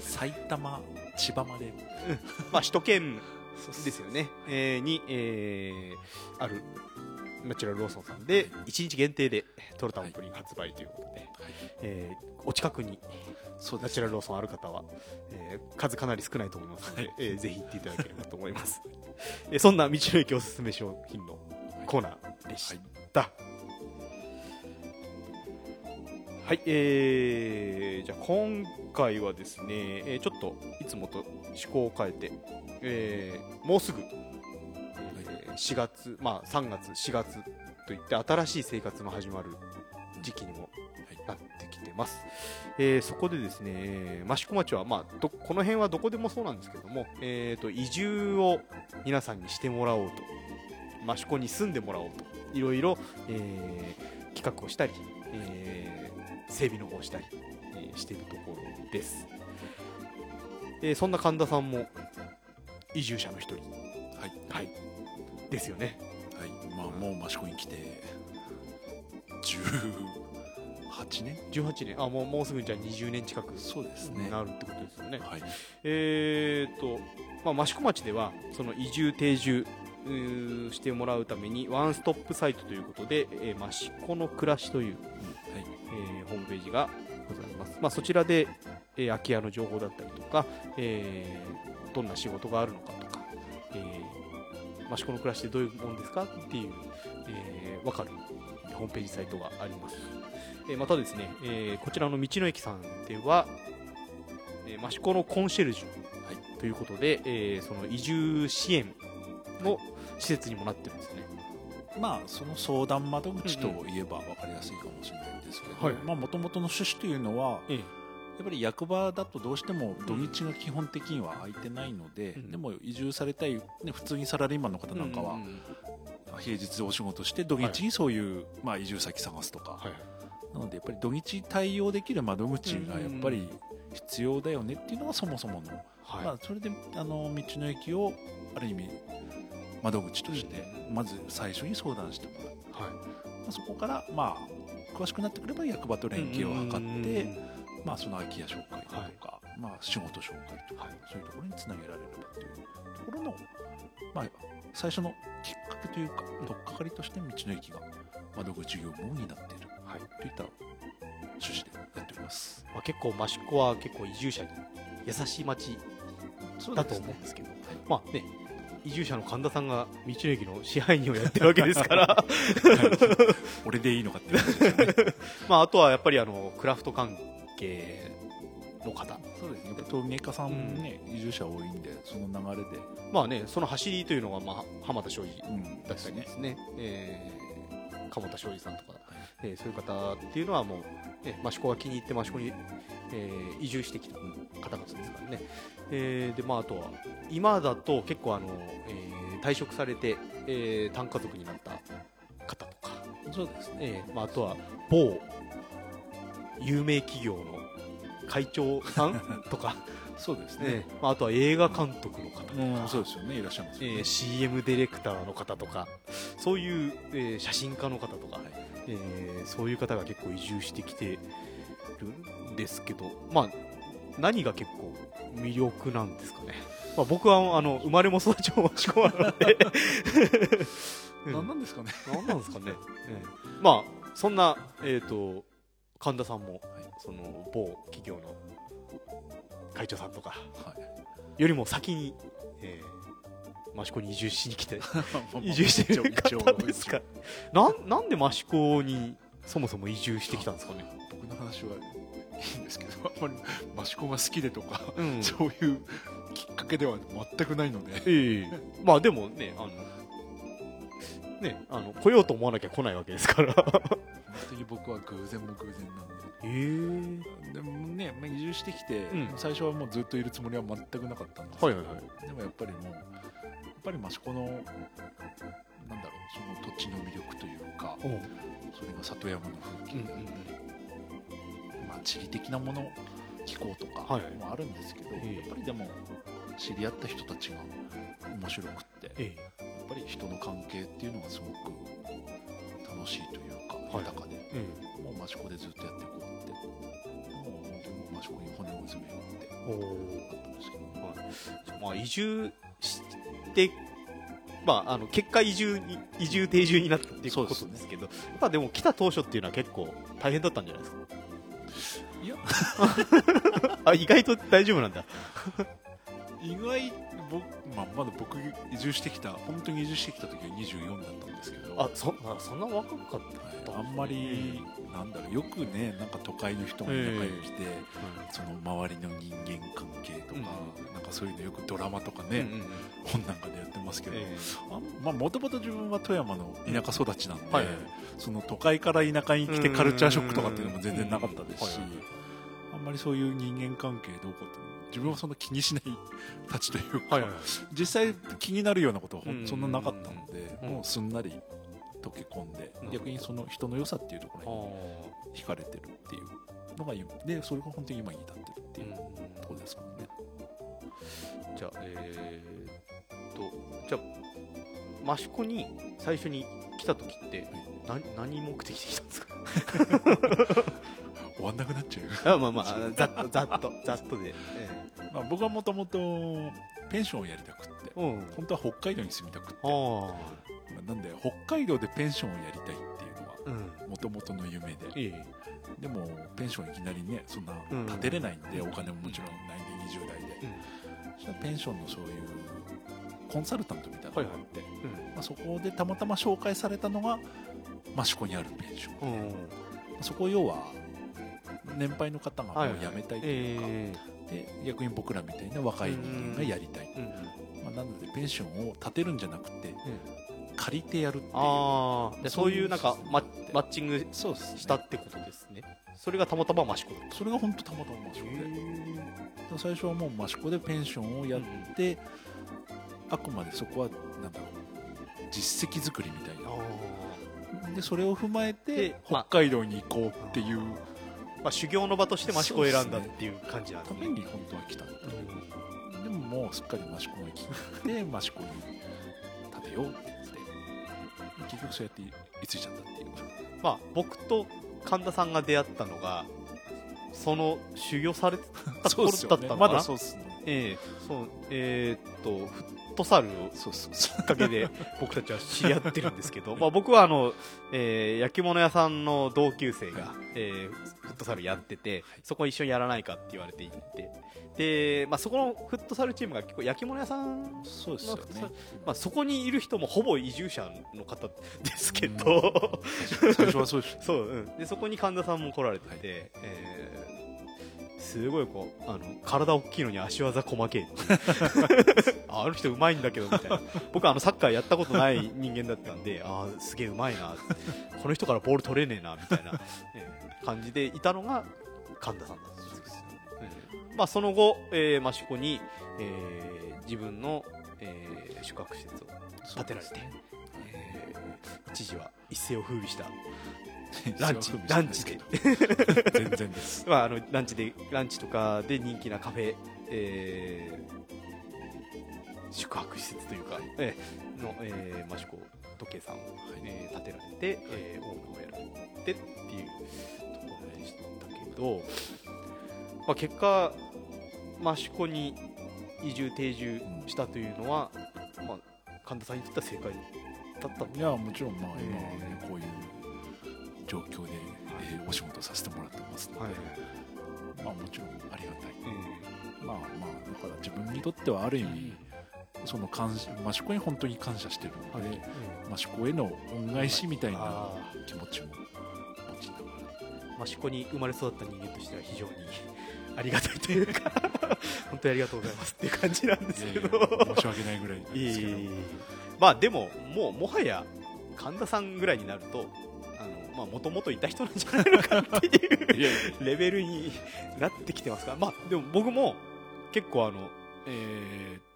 [SPEAKER 2] 埼玉千葉まで。
[SPEAKER 1] まあ首都圏ですよね、えーに、えーあるナチュラルローソンさんで1日限定でトルタンプリン発売ということで、えーお近くにナチュラルローソンある方は、えー数かなり少ないと思いますので、えーぜひ行っていただければと思います、えーそんな道の駅おすすめ商品のコーナーでした。はい、えーじゃあ今回はですね、えーちょっといつもと趣向を変えて、えーもうすぐ、えー4月、まあ3月、4月といって新しい生活の始まる時期にもなってきてます。えーそこでですね、えー益子町は、まあ、どこの辺はどこでもそうなんですけども、えーと移住を皆さんにしてもらおうと、益子に住んでもらおうと、いろいろ、えー企画をしたり、えー整備の方をしたり、えーしているところです。えーそんな神田さんも移住者の一人、
[SPEAKER 2] はい。
[SPEAKER 1] はい、ですよね。
[SPEAKER 2] はい。まあもう益子に来て18年
[SPEAKER 1] ？18年、あもうもうすぐじゃあ20年近く
[SPEAKER 2] そうですね。
[SPEAKER 1] なるってことですよね。
[SPEAKER 2] はい。
[SPEAKER 1] えーと、まあ、益子町では、その移住、定住、してもらうために、ワンストップサイトということで、えー、益子の暮らしという、
[SPEAKER 2] はい
[SPEAKER 1] えーホームページがございます。まあ、そちらで、えー空き家の情報だったりとか、えーどんな仕事があるのかとか、えー、益子の暮らしってどういうもんですかっていう、えーわかるホームページサイトがあります。えーまたですね、えーこちらの道の駅さんでは、えー益子のコンシェルジュということで、えーその移住支援の施設にもなってるんですね。
[SPEAKER 2] まあその相談窓口といえば分かりやすいかもしれないんですけど
[SPEAKER 1] はい。
[SPEAKER 2] もともとの趣旨というのは
[SPEAKER 1] え
[SPEAKER 2] やっぱり役場だとどうしても土日が基本的には空いてないので、
[SPEAKER 1] うん。
[SPEAKER 2] でも移住されたい、ね、普通にサラリーマンの方なんかは平日お仕事して土日にそういう、まあ、移住先探すとか、
[SPEAKER 1] はい。
[SPEAKER 2] なのでやっぱり土日対応できる窓口がやっぱり必要だよねっていうのがそもそもの、
[SPEAKER 1] はい。
[SPEAKER 2] まあ、それであの道の駅をある意味窓口としてまず最初に相談してもらう、
[SPEAKER 1] はい。
[SPEAKER 2] まあ、そこからまあ詳しくなってくれば役場と連携を図って、まあ、その空き家紹介だとか、まあ、仕事紹介とか、
[SPEAKER 1] はい。
[SPEAKER 2] そういうところにつなげられればというところの、まあ、最初のきっかけというか、取っかかりとして道の駅が窓口業務を担っている、
[SPEAKER 1] はい。
[SPEAKER 2] といった趣旨でやっております。
[SPEAKER 1] まあ、結構益子は結構移住者に優しい町だと思うんですけど、まあね移住者の神田さんが道の駅の支配人をやってるわけですから。*laughs*
[SPEAKER 2] 俺でいいのかってね。
[SPEAKER 1] まああとはやっぱりあのクラフト関係の方。
[SPEAKER 2] そうですね。やっぱ陶芸家さんもね、移住者多いんで、その流れで、
[SPEAKER 1] まあねその走りというのが、まあ、浜田庄司
[SPEAKER 2] うん。
[SPEAKER 1] だったりですね、えー鴨田庄司さんとか、えーそういう方っていうのはもう、ね、益子が気に入って益子に、えー移住してきた方々ですからね、えーでまあ、あとは今だと結構あの、えー退職されて、えー単家族になった方とか、
[SPEAKER 2] そうですね。
[SPEAKER 1] えーまあ、あとは某有名企業の会長さんとか、*laughs*
[SPEAKER 2] そうです
[SPEAKER 1] え
[SPEAKER 2] ね。
[SPEAKER 1] ーまあ、あとは映画監督の方とか、
[SPEAKER 2] うん、そうですよね。いらっしゃいますよね。
[SPEAKER 1] えー CM ディレクターの方とかそういう、えー写真家の方とか、えーそういう方が結構移住してきてるんですけど、まあ、何が結構魅力なんですかね、まあ、僕はあの生まれも育ちも益子なので。*laughs* うん。
[SPEAKER 2] 何なんですかね。
[SPEAKER 1] 何なんですかね、*laughs* ええ。まあそんな、えー、と神田さんも、その某企業の会長さんとか
[SPEAKER 2] はい。
[SPEAKER 1] よりも先に、えー、益子に移住しに来て *laughs* 移
[SPEAKER 2] 移
[SPEAKER 1] 住してる方ですか。なんなんで益子にそもそも移住してきたんですかね、
[SPEAKER 2] 僕の話はいいんですけど、あんまり益子が好きでとか、
[SPEAKER 1] うん。
[SPEAKER 2] そういうきっかけでは全くないので、
[SPEAKER 1] ええ。まあでもねあのねあの来ようと思わなきゃ来ないわけですから。
[SPEAKER 2] 本当に僕は偶然も偶然なんで。
[SPEAKER 1] ええ。
[SPEAKER 2] でもね、まあ移住してきて、
[SPEAKER 1] うん。
[SPEAKER 2] 最初はもうずっといるつもりは全くなかったんですけど、
[SPEAKER 1] はいはいはい。
[SPEAKER 2] でもやっぱりもう、やっぱり益子の、なんだろう、その土地の魅力というか、それが里山の風景、
[SPEAKER 1] うんうんうん。
[SPEAKER 2] まあ、地理的なもの、気候とかもあるんですけど、
[SPEAKER 1] ええ
[SPEAKER 2] やっぱりでも、知り合った人たちが面白くって、やっぱり人の関係っていうのがすごく楽しいという高で、もう益子でずっとやっていこうってもう本当にもう益子に骨を詰めようって
[SPEAKER 1] お
[SPEAKER 2] あったんですけど
[SPEAKER 1] まあ、移住して、まあ、あの結果移住に移住定住になったっていうこと
[SPEAKER 2] です
[SPEAKER 1] けどやっぱでも来た当初っていうのは結構大変だったんじゃないですかあ意外と大丈夫なんだ。
[SPEAKER 2] 意外僕、まあ、まだ僕移住してきた本当に移住してきた時は24だったんですけど。
[SPEAKER 1] あそあそんな若かった
[SPEAKER 2] はいあんまり、なんだろうよくねなんか都会の人が田舎に来て、その周りの人間関係とか、なんかそういうのよくドラマとかね、
[SPEAKER 1] うんうんうん。
[SPEAKER 2] 本なんかでやってますけど、
[SPEAKER 1] え
[SPEAKER 2] あまあもともと自分は富山の田舎育ちなんで、
[SPEAKER 1] はい。
[SPEAKER 2] その都会から田舎に来てカルチャーショックとかっていうのも全然なかったですし、あんまりそういう人間関係どうこうって自分はそんな気にしないたちというか、
[SPEAKER 1] はいはい。
[SPEAKER 2] 実際気になるようなことはそんななかったので、
[SPEAKER 1] うん。
[SPEAKER 2] もうすんなり溶け込んで、
[SPEAKER 1] うん。
[SPEAKER 2] 逆にその人の良さっていうとこ
[SPEAKER 1] あ
[SPEAKER 2] ろに惹かれてるっていうのが今でそれが本当に今に至ってるっていうところですからね。
[SPEAKER 1] じゃあえー、っとじゃあ益子に最初に来た時って何何目的で来たんですか？*laughs*
[SPEAKER 2] 終わんなくなっちゃう。
[SPEAKER 1] あまあまあざっとざっとざっとで、え
[SPEAKER 2] まあ僕はもともとペンションをやりたくって。
[SPEAKER 1] えうん。
[SPEAKER 2] 本当は北海道に住みたくって。
[SPEAKER 1] あ
[SPEAKER 2] まあなんで北海道でペンションをやりたいっていうのはもともとの夢で。
[SPEAKER 1] いい
[SPEAKER 2] でもペンションいきなりねそんな
[SPEAKER 1] うん。
[SPEAKER 2] 建てれないんで、お金ももちろんないんで20代で、
[SPEAKER 1] うん。
[SPEAKER 2] ペンションのそういうコンサルタントみたいなのがあって、
[SPEAKER 1] うん。
[SPEAKER 2] まあ、そこでたまたま紹介されたのが益子にあるペンション、
[SPEAKER 1] うん。
[SPEAKER 2] そこ要は年配の方がもう辞めたいというか、
[SPEAKER 1] え
[SPEAKER 2] で逆に僕らみたいな若い人間がやりたい、
[SPEAKER 1] えうん
[SPEAKER 2] まあ、なのでペンションを建てるんじゃなくて、借りてやるっていう。
[SPEAKER 1] ああでそういうなんかマッチングしたってことですね。それがたまたま益子だった。
[SPEAKER 2] それが本当たまたま益子で。最初はもう益子でペンションをやって、あくまでそこはなんだろう実績作りみたい
[SPEAKER 1] あ
[SPEAKER 2] なでそれを踏まえて北海道に行こうっていう
[SPEAKER 1] ーまあ修行の場として益子を選んだっていう感じなんですね。
[SPEAKER 2] ために本当は来たでももうすっかり益子に来て益子に建てようって。言って結局そうやって居ついちゃったっていう。
[SPEAKER 1] まあ僕と神田さんが出会ったのがその修行されてた頃だったのかな？
[SPEAKER 2] まだそうっすね。
[SPEAKER 1] ええ。そうえーっとフットサルをきっかけで僕たちは知り合ってるんですけど、まあ、僕はあの、えー焼き物屋さんの同級生が、えーフットサルやっててそこ一緒にやらないかって言われて行って。で、まあ、そこのフットサルチームが結構焼き物屋さん、
[SPEAKER 2] そうですよね。
[SPEAKER 1] まあ、そこにいる人もほぼ移住者の方ですけど、
[SPEAKER 2] 最初はそうでし *laughs*
[SPEAKER 1] そう、うん、でそこに神田さんも来られてて、えーすごいこうあの体大きいのに足技細けえ *laughs* ああの人うまいんだけどみたいな。僕はあのサッカーやったことない人間だったんでああすげえうまいなこの人からボール取れねえなみたいな、えー感じでいたのが神田さんだったんです、うん。まあ、その後、えー、益子に、えー自分の、えー宿泊施設を建てられて、えー一時は一世を風靡したランチランチで。
[SPEAKER 2] 全然です。*laughs*
[SPEAKER 1] まあ、あのランチでランチとかで人気なカフェ、えー宿泊施設というか、えーの、えー、益子時計さんを、えー建てられて、えーオーナーをやられてっていうど、まあ、結果益子に移住定住したというのは、まあ、神田さんにとっては正解だったん
[SPEAKER 2] いやもちろんまあ
[SPEAKER 1] えー
[SPEAKER 2] 今はねこういう状況で、えーお仕事させてもらってますので、
[SPEAKER 1] はい
[SPEAKER 2] まあもちろんありがたい。
[SPEAKER 1] え
[SPEAKER 2] まあまあだから自分にとってはある意味その感謝益子に本当に感謝してる
[SPEAKER 1] ー
[SPEAKER 2] ので、
[SPEAKER 1] うん。
[SPEAKER 2] 益子への恩返しみたいな
[SPEAKER 1] あ
[SPEAKER 2] 気持ちも
[SPEAKER 1] 益子に生まれ育った人間としては非常にありがたいというか本当にありがとうございますっていう感じなんですけど。
[SPEAKER 2] 申し訳ないぐらいなんですけど
[SPEAKER 1] まあでももうもはや神田さんぐらいになるともともといた人なんじゃないのかっていうレベルになってきてますからまあでも僕も結構あの、えー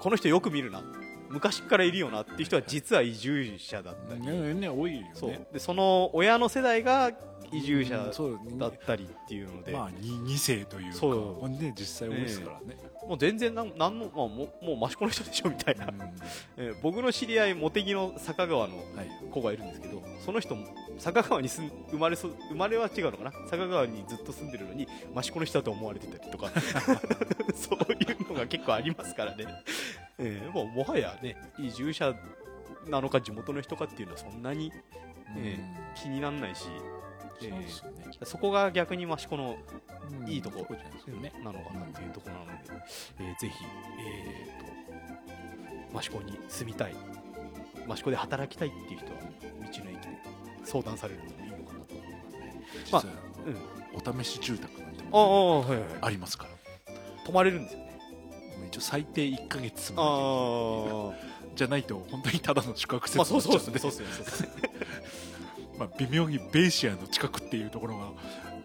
[SPEAKER 1] この人よく見るな昔からいるよなっていう人は実は移住者だったり、
[SPEAKER 2] ねね多いよね
[SPEAKER 1] そうでその親の世代が移住者だったりっていうので、
[SPEAKER 2] まあ 2, 2世というか。
[SPEAKER 1] そう。
[SPEAKER 2] ね実際多いですからね、
[SPEAKER 1] もう全然なんなんの、まあ、もうもう益子の人でしょみたいな、
[SPEAKER 2] うん。*laughs*
[SPEAKER 1] えー僕の知り合い茂木の坂川の
[SPEAKER 2] はい。
[SPEAKER 1] 子がいるんですけどその人も坂川に住ん生まれそ生まれは違うのかな？坂川にずっと住んでるのに益子の人だと思われてたりとか。*laughs* そういうのが結構ありますからね、えーもうもはやね移住者なのか地元の人かっていうのはそんなにえ気にならないし、えー
[SPEAKER 2] そ
[SPEAKER 1] こが逆に益子の
[SPEAKER 2] うん。
[SPEAKER 1] いいとこ
[SPEAKER 2] じゃな
[SPEAKER 1] のかなっていうところなので、えーぜひ、えー、と益子に住みたい益子で働きたいっていう人は道の駅で相談されるのもいいのかなと思いますね。
[SPEAKER 2] 実は
[SPEAKER 1] まあうん。
[SPEAKER 2] お試し住宅なんて
[SPEAKER 1] ああ
[SPEAKER 2] もありますから。
[SPEAKER 1] 泊まれるんですよね。
[SPEAKER 2] 一応最低1ヶ月住じゃないと本当にただの宿泊施
[SPEAKER 1] まあ
[SPEAKER 2] 設
[SPEAKER 1] そうそう
[SPEAKER 2] になっちゃうんで。
[SPEAKER 1] ですねそうですねそうですね
[SPEAKER 2] まあ、微妙にベイシアの近くっていうところが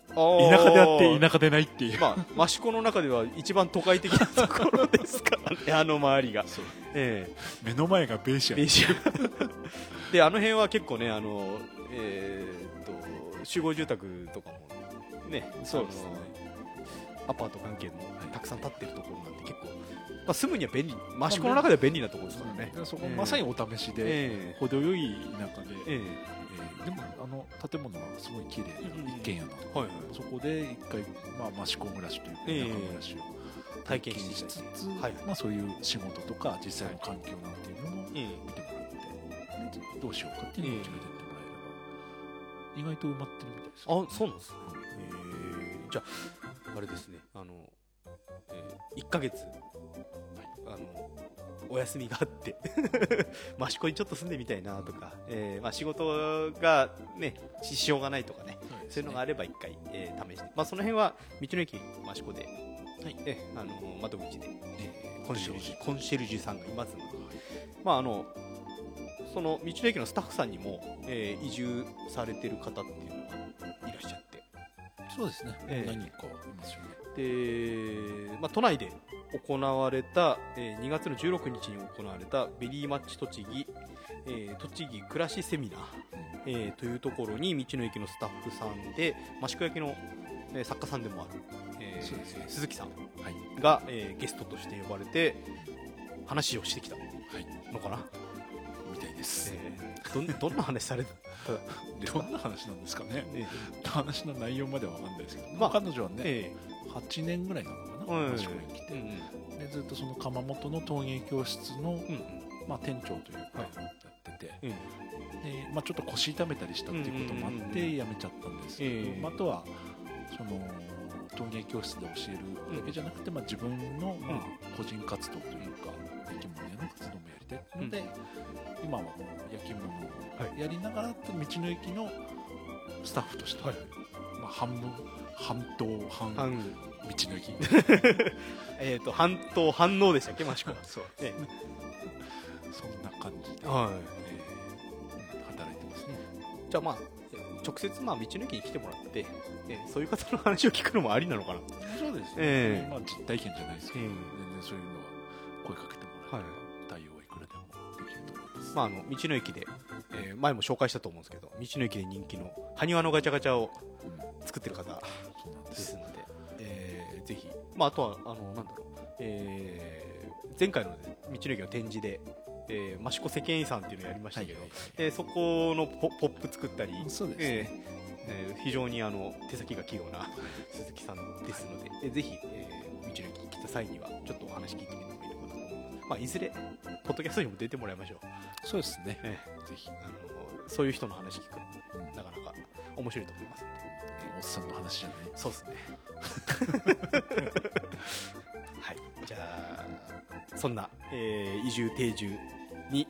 [SPEAKER 2] 田舎であって田舎でないっていう、
[SPEAKER 1] まあ益子の中では一番都会的なところですからね *laughs* あの周りが。ええ。
[SPEAKER 2] 目の前がベイシア。
[SPEAKER 1] ベイシア。*laughs* であの辺は結構ねあのえーっと集合住宅とかもね
[SPEAKER 2] そうですね。
[SPEAKER 1] アパート関係もたくさん建ってるところなんで結構、まあ、住むには便利益子の中では便利なところですからね、
[SPEAKER 2] でそこ
[SPEAKER 1] ええ
[SPEAKER 2] まさにお試しで、
[SPEAKER 1] え
[SPEAKER 2] 程よい田舎で、
[SPEAKER 1] ええ。
[SPEAKER 2] えーでもあの建物はすごい綺麗な一軒家なので、
[SPEAKER 1] えはいはい。
[SPEAKER 2] そこで一回、まあ、益子暮らしというか田
[SPEAKER 1] え。え
[SPEAKER 2] 舎暮らしを
[SPEAKER 1] 体験し
[SPEAKER 2] つつ、
[SPEAKER 1] はい
[SPEAKER 2] まあ、そういう仕事とか実際の環境なんていうのも
[SPEAKER 1] ええ。
[SPEAKER 2] 見てもらって、でどうしようかっていうのを決めてってもらえれば、意外と埋まってるみたいです
[SPEAKER 1] あそうなんですね、えーじゃああれですね。あの、えー、1ヶ月、お休みがあって *laughs* 益子にちょっと住んでみたいなとか、えーまあ、仕事がねししようがないとかねそういうのがあれば一回、えー試して、まあ、その辺は道の駅益子で、えあの窓口で、えーコンシェルジュコンシェルジュ。さんがいますので、まあ、あのその道の駅のスタッフさんにも、えー移住されてる方っていうのがいらっしゃって。
[SPEAKER 2] そうですね、
[SPEAKER 1] ええ
[SPEAKER 2] 何人かいますよね。
[SPEAKER 1] で、まあ、都内で行われた、えー2月の16日に行われたベリーマッチ栃木、えー栃木暮らしセミナー、えーというところに道の駅のスタッフさんで益子焼の、えー作家さんでもある、えー
[SPEAKER 2] ね。
[SPEAKER 1] 鈴木さん
[SPEAKER 2] はい。
[SPEAKER 1] が、えーゲストとして呼ばれて話をしてきた
[SPEAKER 2] はい。
[SPEAKER 1] のかな、
[SPEAKER 2] みたいです、
[SPEAKER 1] えーどんどんな話された？
[SPEAKER 2] どんな話なんですかね。
[SPEAKER 1] え
[SPEAKER 2] 話の内容までは分かんないですけど、
[SPEAKER 1] まあ
[SPEAKER 2] 彼女はね、
[SPEAKER 1] え
[SPEAKER 2] 8年ぐらいかな、
[SPEAKER 1] うん
[SPEAKER 2] 益子に来て、でずっとその窯元の陶芸教室の、まあ、店長というかやってて、でまあ、ちょっと腰痛めたりしたっていうこともあって辞めちゃったんですけど、まあ、あとはその陶芸教室で教えるだけじゃなくて、まあ、自分の、まあ、個人活動というか焼き物屋の活動もやりたいので、今は焼き物をやりながら道の駅のスタッフとして、
[SPEAKER 1] は
[SPEAKER 2] まあ、半分半島半道
[SPEAKER 1] 半
[SPEAKER 2] の駅。*laughs*
[SPEAKER 1] えー、と半島反応でしたっけ益子は。
[SPEAKER 2] そう
[SPEAKER 1] え
[SPEAKER 2] そんな感じで、
[SPEAKER 1] はい。
[SPEAKER 2] えー働いてますね。
[SPEAKER 1] じゃあまあ直接まあ道の駅に来てもらって、えーそういう方の話を聞くのもありなのかな。
[SPEAKER 2] そうですね、
[SPEAKER 1] ええ。
[SPEAKER 2] まあ、実体験じゃないですけど、
[SPEAKER 1] ええ。
[SPEAKER 2] 全然そういうのは声かけてもらえ
[SPEAKER 1] はい。
[SPEAKER 2] ば、対応はいくらでもできると思います、
[SPEAKER 1] まあ、あの道の駅で、えー前も紹介したと思うんですけど道の駅で人気の埴輪のガチャガチャを
[SPEAKER 2] うん。
[SPEAKER 1] 作ってる方
[SPEAKER 2] で
[SPEAKER 1] です。すので、えーぜひ、まあ、あとはあのなんだろう、えー前回の、ね、道の駅の展示で、えー、益子世間遺産っていうのをやりましたけど、えーそこのポポップ作ったり、
[SPEAKER 2] そうですね。
[SPEAKER 1] えーえー非常にあの手先が器用な *laughs* 鈴木さんですので、えーぜひ、えー道の駅に来た際にはちょっとお話聞いてみてもいいのかなと思います、まあ、いずれポッドキャストにも出てもらいましょう、
[SPEAKER 2] そうですね、
[SPEAKER 1] え
[SPEAKER 2] ぜひ、
[SPEAKER 1] ーあのそういう人の話聞くなかなか面白いと思います。ので
[SPEAKER 2] おっさんの話じゃない。
[SPEAKER 1] そうですね。はい。じゃあそんな、えー移住定住に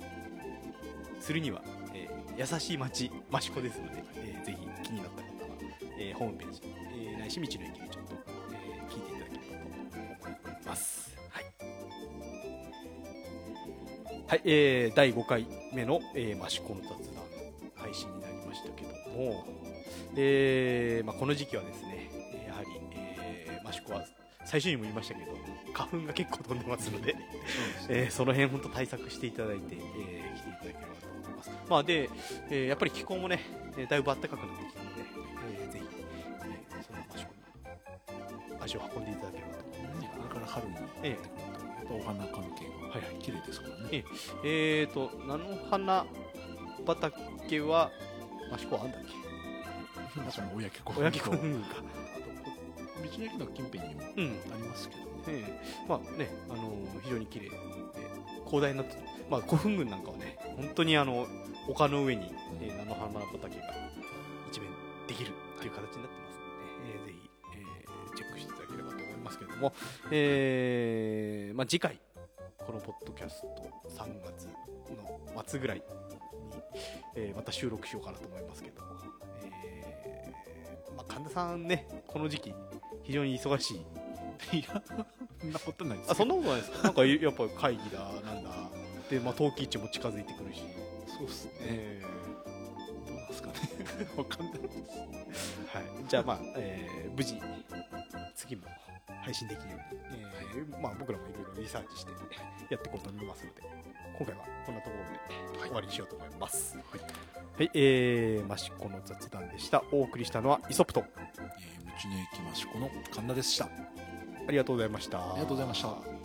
[SPEAKER 1] するには、えー優しい町益子ですので、えーぜひ気になった方は、えーホームページ、えーないし道の駅でちょっと、えー聞いていただければと思います。はい、はいえー第5回目の、えー、益子の雑談配信になりましたけども、で、まあ、この時期はですねやはり、えー、マシコは最初にも言いましたけど花粉が結構飛んでますのでそえー、その辺本当対策していただいて、えー、来ていただければと思います、まあでえー、やっぱり気候もねだいぶ暖かくなってきたので、えー、ぜひ、えー、その場所に足を運んでいただければと思います、
[SPEAKER 2] ね、これから春もえーお花関係が、
[SPEAKER 1] はいはい、
[SPEAKER 2] 綺麗ですからね。
[SPEAKER 1] えっ、えー、と、菜の花畑は、益子あんだっけ？
[SPEAKER 2] その親家公
[SPEAKER 1] 親木
[SPEAKER 2] と
[SPEAKER 1] 君か
[SPEAKER 2] あとこ道の駅の近辺にも
[SPEAKER 1] うん
[SPEAKER 2] ありますけどね、
[SPEAKER 1] ええまあね、あのー非常に綺麗で広大な、まあ、古墳群なんかはね本当にあの丘の上に、えー菜の花畑が一面できるっていう形になってますので、えーぜひ、えーチェックしていただければと思いますけれども、えーまあ、次回このポッドキャスト3月の末ぐらいに、えーまた収録しようかなと思いますけども、えーまあ、神田さんねこの時期非常に忙しい。
[SPEAKER 2] いやそんなことないです
[SPEAKER 1] あそんなことないですか？なんかやっぱ会議だなんだ。で、まあ、冬季市も近づいてくるし、
[SPEAKER 2] そうっすね。
[SPEAKER 1] え
[SPEAKER 2] どうなんですかね。*laughs* わかんないです。
[SPEAKER 1] ーはい、じゃあまあ、えー無事次も配信できるように、えーまあ、僕らもいろいろリサーチしてやっていこうと思いますので今回はこんなところで終わりにしようと思います。はい、はいえー、マシコの雑談でした。お送りしたのはイソップと。
[SPEAKER 2] えー道の駅益子の神田でした。
[SPEAKER 1] ありがとうございました。
[SPEAKER 2] ありがとうございました